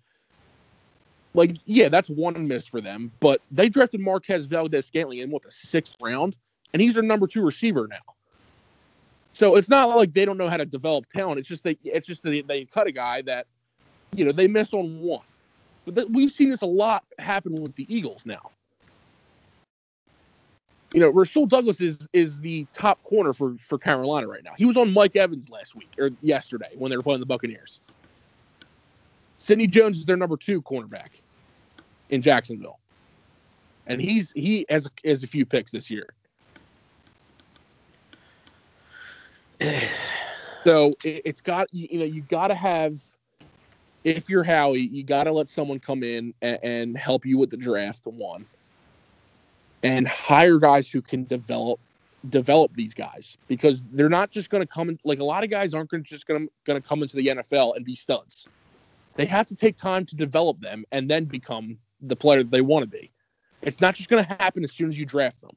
Like, yeah, that's one miss for them, but they drafted Marquez Valdes-Scantling in what the sixth round, and he's their number two receiver now. So it's not like they don't know how to develop talent. It's just they it's just they, they cut a guy that, you know, they missed on one. But th- we've seen this a lot happen with the Eagles now. You know, Rasul Douglas is is the top corner for for Carolina right now. He was on Mike Evans last week or yesterday when they were playing the Buccaneers. Sidney Jones is their number two cornerback in Jacksonville, and he's he has has a few picks this year. So it, it's got you, know you got to have if you're Howie, you got to let someone come in and, and help you with the draft one, and hire guys who can develop develop these guys because they're not just going to come in like a lot of guys aren't gonna, just going to come into the NFL and be studs. They have to take time to develop them and then become the player that they want to be. It's not just going to happen as soon as you draft them.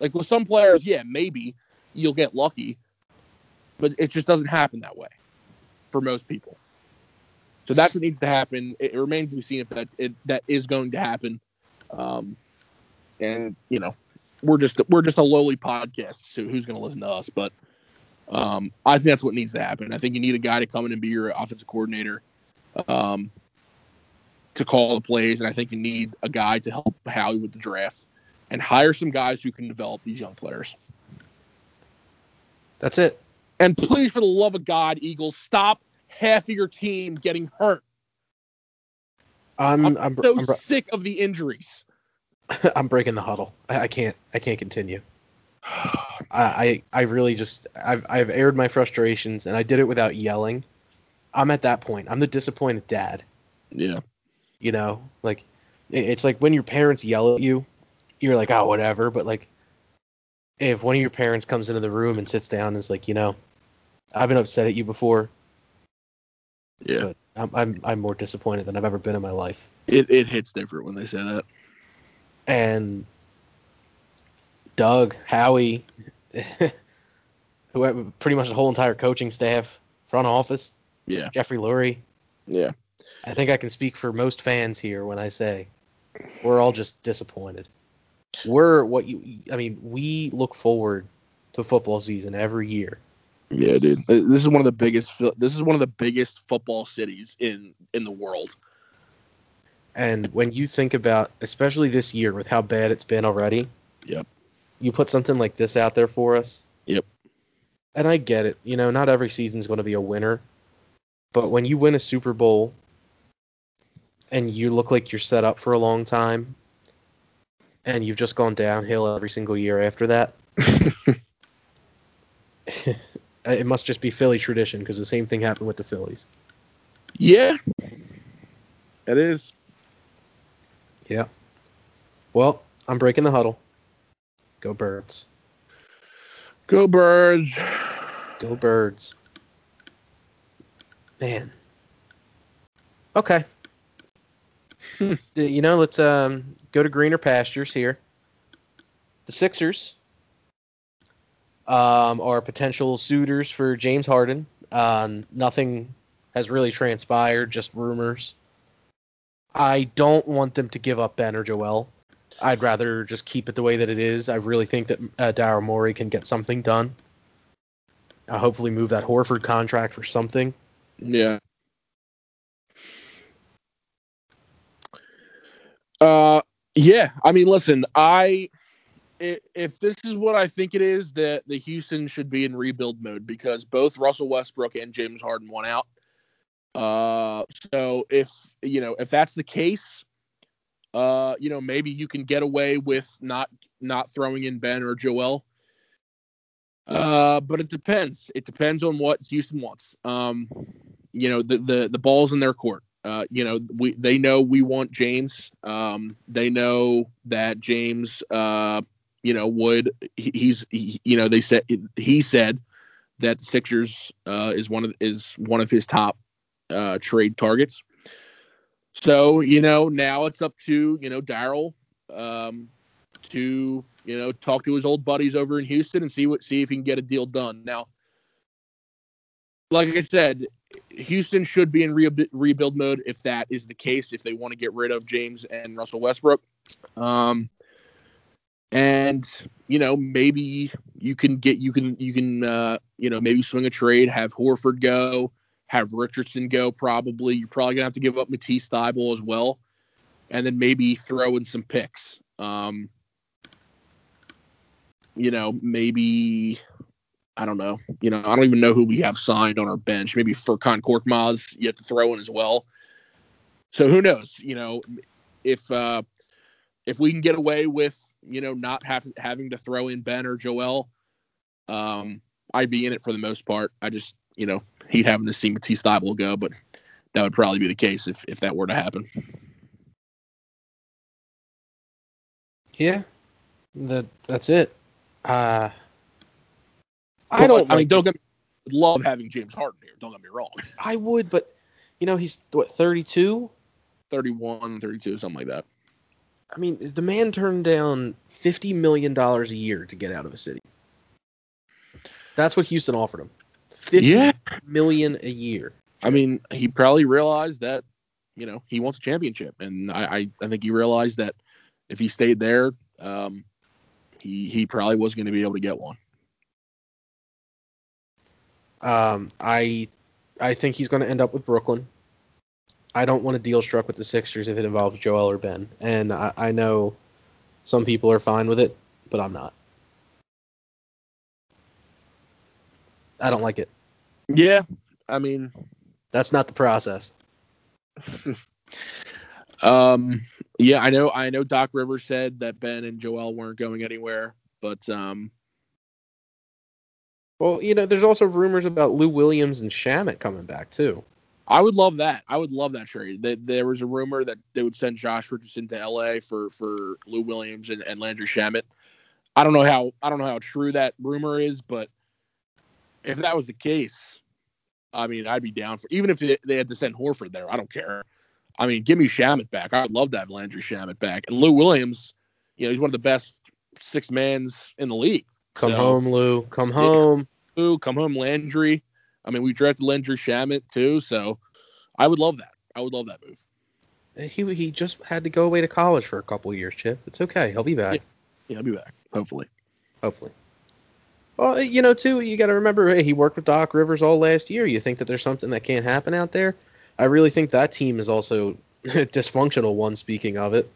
Like with some players, yeah, maybe you'll get lucky, but it just doesn't happen that way for most people. So that's what needs to happen. It, it remains to be seen if that it, that is going to happen. Um, and you know, we're just we're just a lowly podcast, so who's going to listen to us? But um, I think that's what needs to happen. I think you need a guy to come in and be your offensive coordinator, um, to call the plays, and I think you need a guy to help Howie with the draft and hire some guys who can develop these young players. That's it. And please, for the love of God, Eagles, stop half of your team getting hurt. I'm I'm, I'm, so I'm, sick of the injuries. I'm breaking the huddle. I, I can't I can't continue. I, I I really just I've I've aired my frustrations and I did it without yelling. I'm at that point. I'm the disappointed dad. yeah. You know, like it's like when your parents yell at you, you're like, oh whatever. But like, if one of your parents comes into the room and sits down and is like, you know, I've been upset at you before, Yeah. but I'm I'm I'm more disappointed than I've ever been in my life. It it hits different when they say that. And Doug, Howie, whoever, pretty much the whole entire coaching staff, front office, Yeah. Jeffrey Lurie. Yeah. I think I can speak for most fans here when I say we're all just disappointed. We're what you, I mean, we look forward to football season every year. Yeah, dude. This is one of the biggest. This is one of the biggest football cities in in the world. And when you think about, especially this year with how bad it's been already, Yep. you put something like this out there for us. Yep. And I get it. You know, not every season's going to be a winner. But when you win a Super Bowl and you look like you're set up for a long time and you've just gone downhill every single year after that, it must just be Philly tradition because the same thing happened with the Phillies. Yeah. It is. Yeah. Well, I'm breaking the huddle. Go birds. Go birds. Go birds. Man. Okay. Hmm. You know, let's um go to greener pastures here. The Sixers um, are potential suitors for James Harden. Um, nothing has really transpired, just rumors. I don't want them to give up Ben or Joel. I'd rather just keep it the way that it is. I really think that uh, Daryl Morey can get something done. Uh, hopefully, move that Horford contract for something. Yeah. Uh, yeah. I mean, listen, i- if this is what I think it is, that the Houston should be in rebuild mode because both Russell Westbrook and James Harden won out. Uh, so if you know if that's the case, uh, you know maybe you can get away with not not throwing in Ben or Joel. Uh, but it depends. It depends on what Houston wants. Um, you know the the the ball's in their court. Uh, you know we they know we want James. Um, they know that James. Uh, you know would he, he's he, you know they said he said that the Sixers uh, is one of is one of his top uh, trade targets. So you know now it's up to you know Daryl um, to you know talk to his old buddies over in Houston and see what see if he can get a deal done. Now, like I said, Houston should be in re- rebuild mode if that is the case. If they want to get rid of James and Russell Westbrook, um, and you know maybe you can get you can you can uh, you know maybe swing a trade, have Horford go, have Richardson go. Probably you're probably gonna have to give up Matisse Thybulle as well, and then maybe throw in some picks. Um, you know maybe I don't know. You know, I don't even know who we have signed on our bench. Maybe Furkan Korkmaz you have to throw in as well. So who knows? You know, if uh, if we can get away with you know not having to throw in Ben or Joel, um, I'd be in it for the most part. I just you know he'd having to see Matisse Thybulle go, but that would probably be the case if if that were to happen. Yeah, that that's it. Uh, I don't. I mean, like- don't get me, love having James Harden here. Don't get me wrong. I would, but you know he's what 32. 31, 32, something like that. I mean, the man turned down 50 million dollars a year to get out of the city. That's what Houston offered him. Fifty Yeah. million a year. I mean, he probably realized that, you know, he wants a championship, and I, I, I think he realized that if he stayed there, um, he he probably was going to be able to get one. Um, I I think he's going to end up with Brooklyn. I don't want a deal struck with the Sixers if it involves Joel or Ben, and I, I know some people are fine with it, but I'm not. I don't like it. Yeah, I mean, That's not the process. Um, yeah, I know. I know. Doc Rivers said that Ben and Joel weren't going anywhere, but um, Well, you know, there's also rumors about Lou Williams and Shamet coming back too. I would love that. I would love that trade. That there was a rumor that they would send Josh Richardson to L.A. for for Lou Williams and, and Landry Shamet. I don't know how I don't know how true that rumor is, but if that was the case, I mean, I'd be down for even if they, they had to send Horford there. I don't care. I mean, give me Shamet back. I would love to have Landry Shamet back. And Lou Williams, you know, he's one of the best six mans in the league. Come So- home, Lou. Come home. Lou, come home Landry. I mean, we drafted Landry Shamet too, so I would love that. I would love that move. He he just had to go away to college for a couple years, Chip. It's okay. He'll be back. Yeah, I'll be back. Hopefully. Hopefully. Well, you know, too, you got to remember, hey, he worked with Doc Rivers all last year. You think that there's something that can't happen out there? I really think that team is also dysfunctional. One, speaking of it.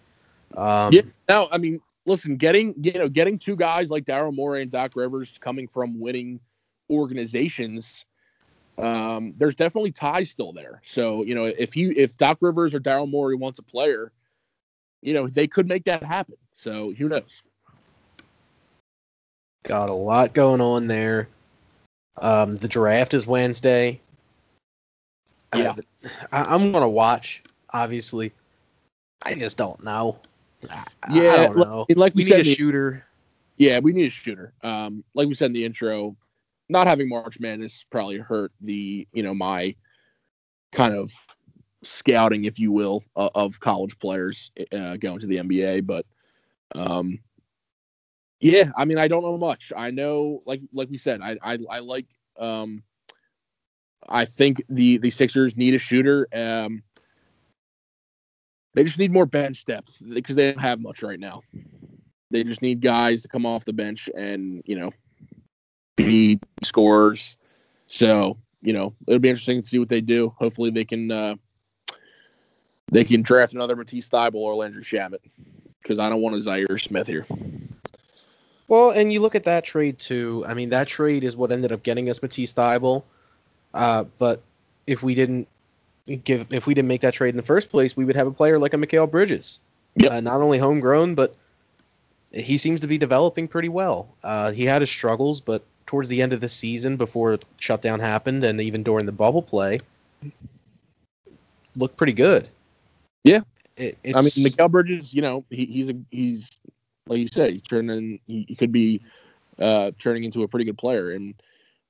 Um, yeah. Now, I mean, listen, getting you know, getting two guys like Daryl Morey and Doc Rivers coming from winning organizations, um, there's definitely ties still there. So, you know, if you if Doc Rivers or Daryl Morey wants a player, you know, they could make that happen. So who knows? Got a lot going on there. Um, the draft is Wednesday. Yeah. I, I'm gonna watch. Obviously, I just don't know. I, Yeah, I don't know. like we we said need a the- shooter. Yeah, we need a shooter. Um, like we said in the intro, not having March Madness probably hurt the, you know, my kind of scouting, if you will, uh, of college players uh, going to the NBA. But, um, yeah, I mean, I don't know much. I know, like like we said, I I, I like, um, I think the the Sixers need a shooter. Um, they just need more bench depth because they don't have much right now. They just need guys to come off the bench and, you know, be scorers. So, you know, it'll be interesting to see what they do. Hopefully they can uh they can draft another Matisse Thybulle or Landry Shamet. Because I don't want a Zhaire Smith here. Well, and you look at that trade too. I mean, that trade is what ended up getting us Matisse Thybulle. Uh, but if we didn't give, if we didn't make that trade in the first place, we would have a player like a Mikal Bridges. Yep. Uh, not only homegrown, but he seems to be developing pretty well. Uh, he had his struggles, but towards the end of the season, before the shutdown happened, and even during the bubble play, looked pretty good. Yeah. It, I mean, Miguel Bridges, you know, he, he's a he's like you said, he's turning he, he could be uh turning into a pretty good player, and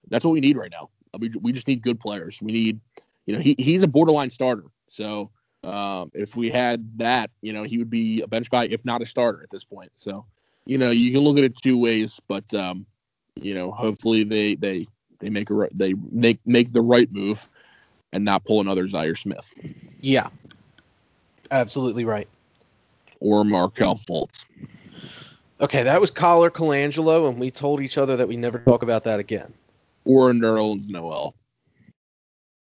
that's what we need right now. We we just need good players. We need, you know, he he's a borderline starter. So um, if we had that, you know, he would be a bench guy, if not a starter at this point. So you know, you can look at it two ways, but um, you know, hopefully they they they make a they make make the right move and not pull another Zhaire Smith yeah, absolutely right. or Markelle Fultz. Okay, that was Collar Colangelo, and we told each other that we never talk about that again. or Nerlens Noel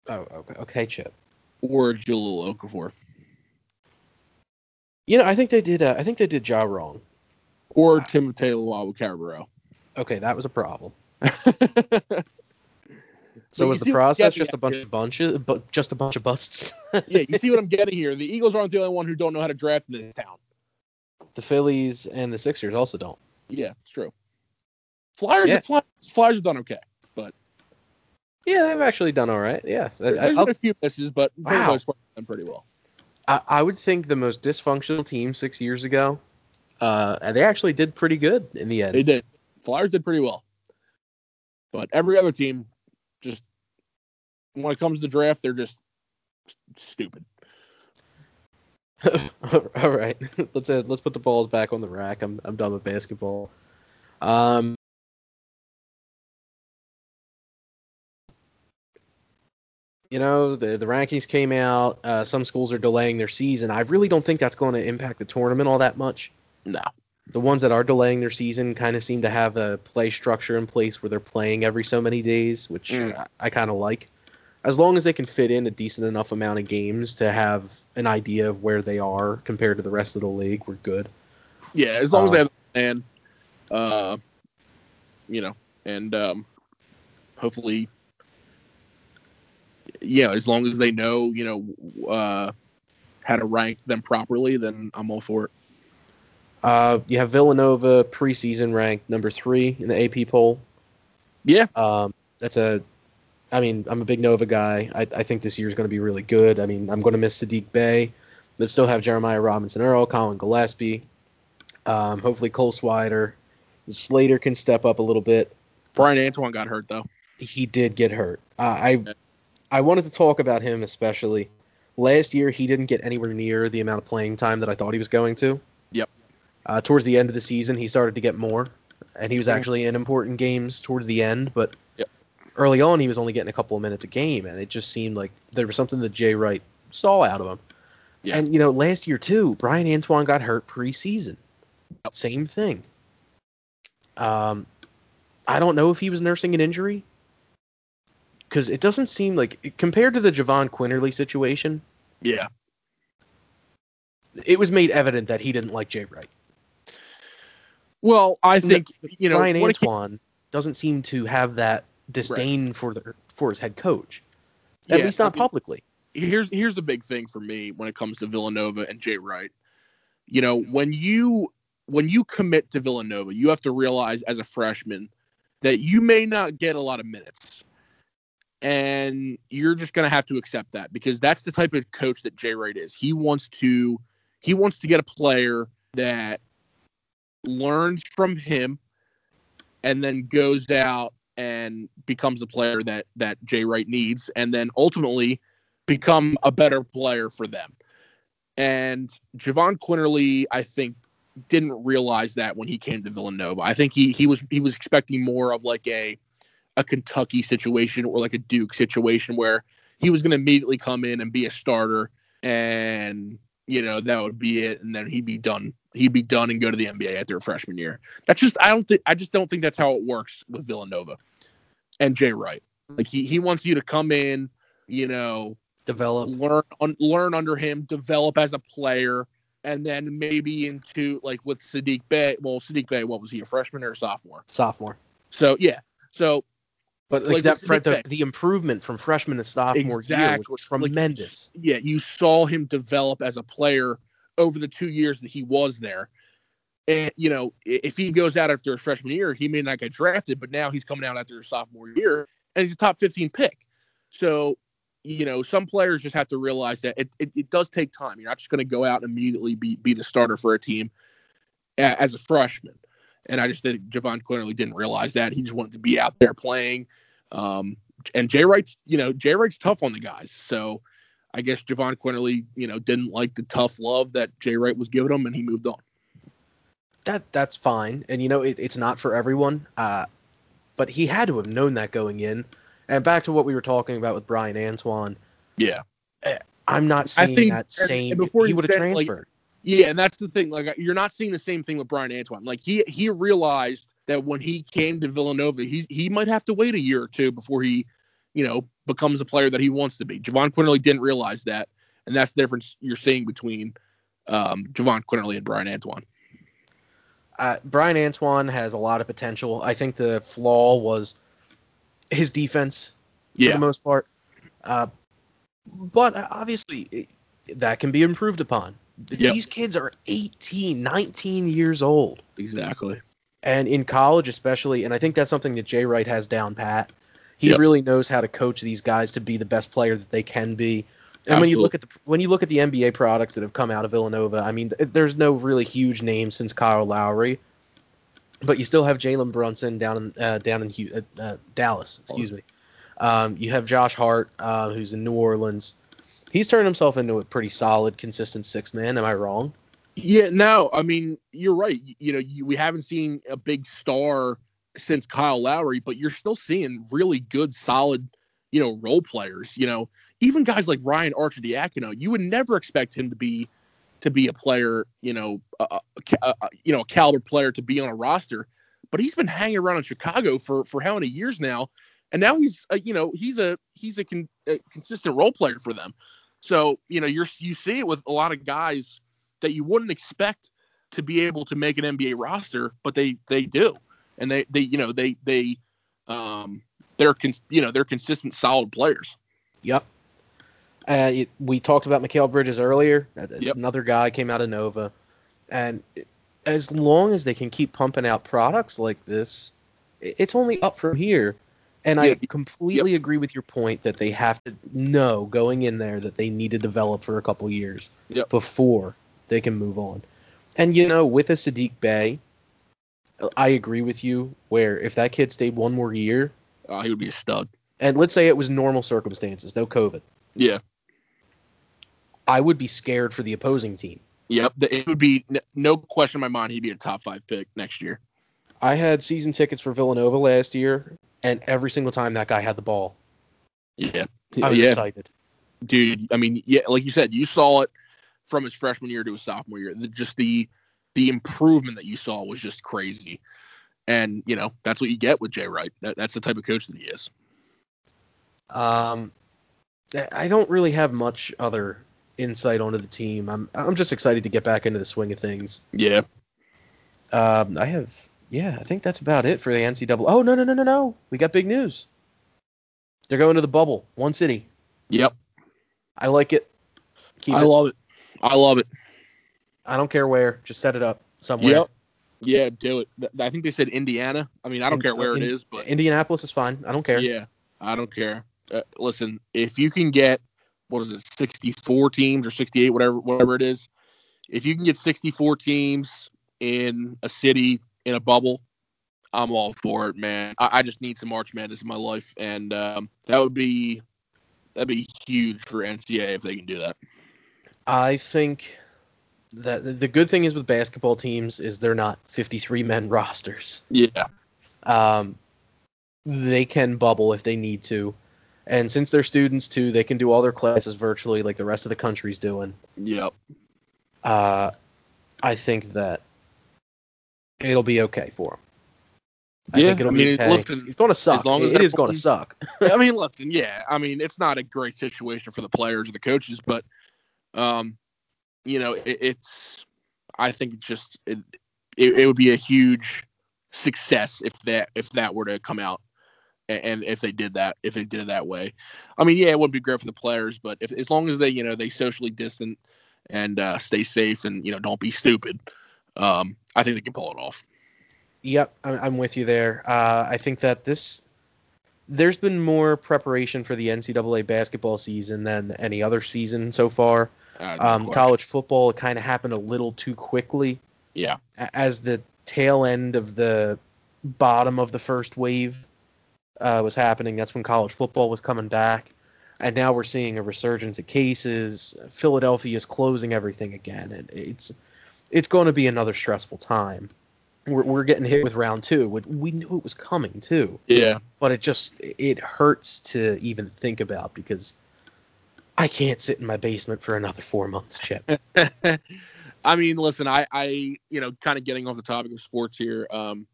Oh, okay, okay, Chip. or Jahlil Okafor You know, I think they did. Uh, I think they did Ja wrong. or Timothy Luwawu-Cabarrot. Okay, that was a problem. So was the see what I'm process just a bunch here. of bunches, but just a bunch of busts? yeah, you see what I'm getting here. The Eagles aren't the only one who don't know how to draft in this town. The Phillies and the Sixers also don't. Yeah, it's true. Flyers, Yeah. Flyers, Flyers have done okay. But yeah, they've actually done all right. Yeah, I, There- I'll- been a few misses, but Wow. most part, they've done pretty well. I, I would think the most dysfunctional team six years ago, uh, and they actually did pretty good in the end. They did. Flyers did pretty well, but every other team just when it comes to draft, they're just stupid. All right, let's uh, let's put the balls back on the rack. I'm I'm done with basketball. Um, you know the the rankings came out. Uh, some schools are delaying their season. I really don't think that's going to impact the tournament all that much. No. The ones that are delaying their season kind of seem to have a play structure in place where they're playing every so many days, which Mm. I, I kind of like. As long as they can fit in a decent enough amount of games to have an idea of where they are compared to the rest of the league, we're good. Yeah, as long as Uh, they have a plan, uh, you know, and um, hopefully, yeah, as long as they know, you know, uh, how to rank them properly, then I'm all for it. Uh, you have Villanova preseason ranked number three in the AP poll. Yeah. Um, that's a. I mean, I'm a big Nova guy. I, I think this year is going to be really good. I mean, I'm going to miss Saddiq Bey, but still have Jeremiah Robinson Earl, Collin Gillespie. Um, hopefully Cole Swider. Slater can step up a little bit. Bryan Antoine got hurt though. He did get hurt. Uh, I I wanted to talk about him especially. Last year he didn't get anywhere near the amount of playing time that I thought he was going to. Yep. Uh, towards the end of the season he started to get more, and he was Mhm. actually in important games towards the end. But. Early on he was only getting a couple of minutes a game, and it just seemed like there was something that Jay Wright saw out of him. Yeah. And you know, last year too, Bryan Antoine got hurt preseason. Yep. Same thing. Um, I don't know if he was nursing an injury because it doesn't seem like compared to the Jahvon Quinerly situation, Yeah. it was made evident that he didn't like Jay Wright. Well, I think you know Bryan Antoine doesn't seem to have that disdain for the for his head coach, at Yeah, least not I mean, publicly. here's here's the big thing for me when it comes to Villanova and Jay Wright. You know, when you when you commit to Villanova, you have to realize as a freshman that you may not get a lot of minutes. And you're just going to have to accept that because that's the type of coach that Jay Wright is. He wants to he wants to get a player that learns from him and then goes out and becomes a player that that Jay Wright needs and then ultimately become a better player for them. And Jahvon Quinerly, I think, didn't realize that when he came to Villanova. I think he he was he was expecting more of like a a Kentucky situation or like a Duke situation where he was going to immediately come in and be a starter and you know that would be it and then he'd be done he'd be done and go to the NBA after a freshman year. That's just I don't think I just don't think that's how it works with Villanova and Jay Wright. Like he he wants you to come in, you know, Develop. learn un, learn under him, develop as a player, and then maybe into like with Saddiq Bey. Well, Saddiq Bey, what was he, a freshman or a sophomore? sophomore. So yeah, so But like, Like that, with fre- Nick the, the improvement from freshman to sophomore year Exactly. was Like, tremendous. yeah, you saw him develop as a player over the two years that he was there. And you know, if he goes out after his freshman year, he may not get drafted, but now he's coming out after his sophomore year and he's a top 15 pick. So, you know, some players just have to realize that it, it, it does take time. You're not just going to go out and immediately be, be the starter for a team as a freshman. And I just think Jahvon clearly didn't realize that. He just wanted to be out there playing. Um, and Jay Wright's, you know, Jay Wright's tough on the guys. So I guess Jahvon Quinerly, you know, didn't like the tough love that Jay Wright was giving him, and he moved on. That that's fine, and you know it, it's not for everyone. Uh, but he had to have known that going in. And back to what we were talking about with Bryan Antoine, Yeah, I'm not seeing that same. and before he would have said, like, transferred. Yeah, and that's the thing. Like, you're not seeing the same thing with Bryan Antoine. Like, he he realized that when he came to Villanova, he he might have to wait a year or two before he, you know, becomes a player that he wants to be. Jahvon Quinerly didn't realize that, and that's the difference you're seeing between um, Jahvon Quinerly and Bryan Antoine. uh, Bryan Antoine has a lot of potential. I think the flaw was his defense for Yeah, the most part. Uh, but obviously, that can be improved upon. Yep. These kids are 18, 19 years old. exactly. And in college, especially, and I think that's something that Jay Wright has down pat. He Yep. really knows how to coach these guys to be the best player that they can be. And when you look at the when you look at the NBA products that have come out of Villanova, I mean, th- there's no really huge name since Kyle Lowry, but you still have Jalen Brunson down in uh, down in uh, uh, Dallas. Excuse me. Um, you have Josh Hart, uh, who's in New Orleans. He's turned himself into a pretty solid, consistent six man. Am I wrong? Yeah, no, I mean you're right. You, know, you, we haven't seen a big star since Kyle Lowry, but you're still seeing really good, solid, you know, role players. You know, even guys like Ryan Arcidiacono, you would never expect him to be to be a player, you know, a, a, a, you know, a caliber player to be on a roster. But he's been hanging around in Chicago for for how many years now, and now he's, a, you know, he's a he's a, con, a consistent role player for them. So you know, you're you see it with a lot of guys that you wouldn't expect to be able to make an NBA roster, but they they do, and they they you know they they um they're cons- you know they're consistent solid players. Yep. Uh, it, we talked about Mikal Bridges earlier. Uh, Yep. Another guy came out of Nova, and it- as long as they can keep pumping out products like this, it's only up from here. And I Yeah. completely agree with your point that they have to know going in there that they need to develop for a couple years Yep. before they can move on. And you know, with a Saddiq Bey, I agree with you. Where if that kid stayed one more year, Uh, he would be a stud. and let's say it was normal circumstances, no COVID, Yeah. I would be scared for the opposing team. Yep. It would be no question in my mind. He'd be a top five pick next year. I had season tickets for Villanova last year, and every single time that guy had the ball, Yeah. I was yeah. excited. dude. I mean, yeah, like you said, you saw it from his freshman year to his sophomore year. The, just the the improvement that you saw was just crazy. And you know that's what you get with Jay Wright. That, that's the type of coach that he is. Um, I don't really have much other insight onto the team. I'm I'm just excited to get back into the swing of things. Yeah. Um, I have yeah, I think that's about it for the NCAA. Oh no no no no no, we got big news. They're going to the bubble, one city. Yep. I like it. Keep I it. love it. I love it. I don't care where, just set it up somewhere. Yep. Yeah, do it. I think they said Indiana. I mean, I don't In- care where in- it is, but Indianapolis is fine. I don't care. yeah, I don't care. Uh, listen, if you can get what is it, 64 teams or 68, whatever, whatever it is, if you can get 64 teams in a city in a bubble, I'm all for it, man. I, I just need some March Madness in my life, and um, that would be that'd be huge for NCAA if they can do that. I think that the good thing is with basketball teams is they're not 53 men rosters. Yeah, Um, they can bubble if they need to, and since they're students too, they can do all their classes virtually like the rest of the country's doing. yep, Uh, I think that it'll be okay for them. I Yeah, think it'll I be mean, okay. it's going to suck. long as It- is going to suck. I mean, listen, yeah. I mean, it's not a great situation for the players or the coaches, but, um, you know, it, it's. I think it's just it, it, it would be a huge success if that if that were to come out, and, and if they did that if they did it that way. I mean, yeah, it would be great for the players, but if as long as they you know they socially distant and uh, stay safe and you know don't be stupid, um, I think they can pull it off. Yep, I'm, I'm with you there. Uh, I think that this there's been more preparation for the NCAA basketball season than any other season so far. Uh, Um, college football kind of happened a little too quickly yeah, as the tail end of the bottom of the first wave uh, was happening. That's when college football was coming back, and now we're seeing a resurgence of cases. Philadelphia is closing everything again, and it's it's going to be another stressful time. We're, we're getting hit with round two. We knew it was coming too, yeah. but it just it hurts to even think about because I can't sit in my basement for another four months, Chip. I mean, listen, I, I, you know, kind of getting off the topic of sports here. Um,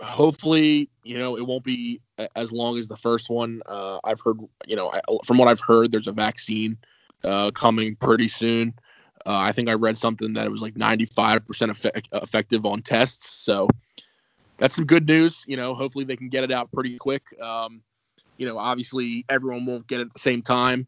hopefully, you know, it won't be as long as the first one. Uh, I've heard, you know, I, from what I've heard, there's a vaccine uh, coming pretty soon. Uh, I think I read something that it was like 95% effect, effective on tests. So that's some good news. You know, hopefully they can get it out pretty quick. Um, you know, obviously everyone won't get it at the same time.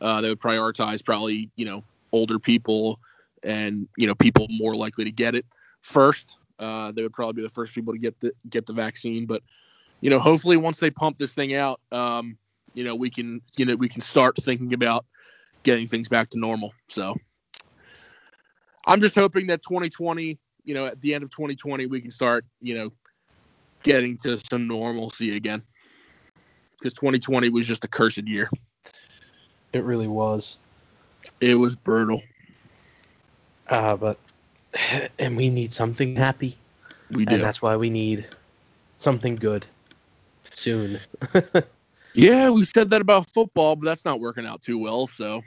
Uh, they would prioritize probably, you know, older people and you know people more likely to get it first. Uh, they would probably be the first people to get the get the vaccine. But you know, hopefully once they pump this thing out, um, you know, we can you know we can start thinking about getting things back to normal. So I'm just hoping that 2020, you know, at the end of 2020, we can start you know getting to some normalcy again. Because 2020 was just a cursed year. It really was. It was brutal. Uh, but and we need something happy, We did. and that's why we need something good soon. Yeah, we said that about football, but that's not working out too well. So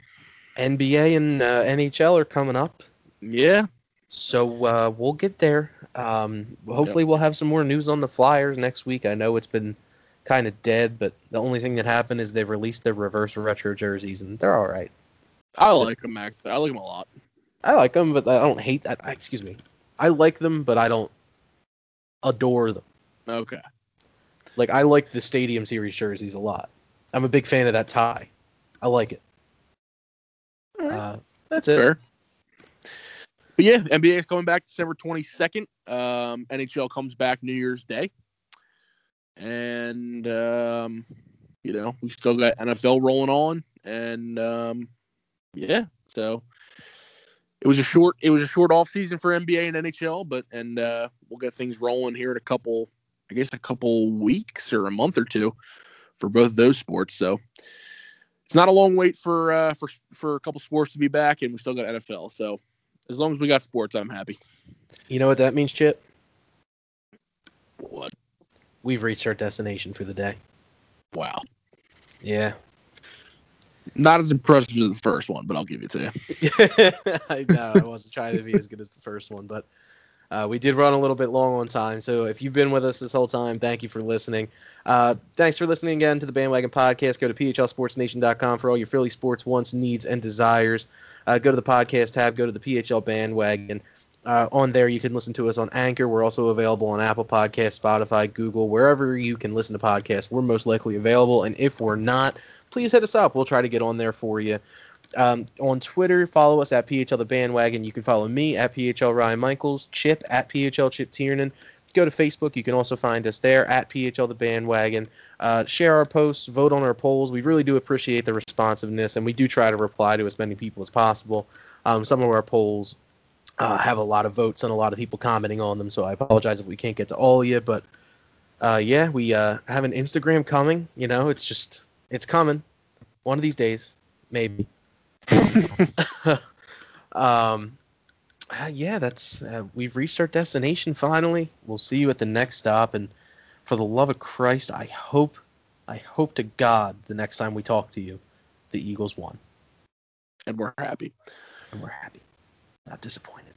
NBA and uh, NHL are coming up, yeah, so uh, we'll get there. Um, hopefully, we'll have some more news on the Flyers next week. I know it's been kind of dead, but the only thing that happened is they've released their reverse retro jerseys, and they're all right. I like them. Actually, I like them a lot. I like them, but I don't hate that. Excuse me. I like them, but I don't adore them. Okay. Like I like the Stadium Series jerseys a lot. I'm a big fan of that tie. I like it. Uh, that's it. But yeah, NBA is coming back December 22nd. Um, NHL comes back New Year's Day. And, um, you know, we still got NFL rolling on. And, um, yeah, so it was a short it was a short off season for NBA and NHL, but and uh, we'll get things rolling here in a couple I guess a couple weeks or a month or two for both those sports. So it's not a long wait for uh, for for a couple sports to be back, and we still got NFL. So as long as we got sports, I'm happy. You know what that means, Chip? What? We've reached our destination for the day. Wow. Yeah. Not as impressive as the first one, but I'll give it to you. I know I wasn't trying to be as good as the first one, but uh, we did run a little bit long on time. So if you've been with us this whole time, thank you for listening. Uh, thanks for listening again to the Bandwagon Podcast. Go to phlsportsnation.com for all your Philly sports wants, needs, and desires. Uh, go to the podcast tab. Go to the PHL Bandwagon. Uh, on there, you can listen to us on Anchor. We're also available on Apple Podcasts, Spotify, Google, wherever you can listen to podcasts. We're most likely available, and if we're not, please hit us up. We'll try to get on there for you. Um, on Twitter, follow us at PHL the Bandwagon. You can follow me at PHL Ryan Michaels, Chip at PHL Chip Tiernan. Go to Facebook. You can also find us there at PHL the Bandwagon. Uh, share our posts, vote on our polls. We really do appreciate the responsiveness, and we do try to reply to as many people as possible. Um, some of our polls uh, have a lot of votes and a lot of people commenting on them, so I apologize if we can't get to all of you. But uh, yeah, we uh, have an Instagram coming. You know, it's just it's coming. One of these days, maybe. um, uh, yeah, that's uh, we've reached our destination finally. We'll see you at the next stop, and for the love of Christ, I hope, I hope to God, the next time we talk to you, the Eagles won, And we're happy. and we're happy, not disappointed.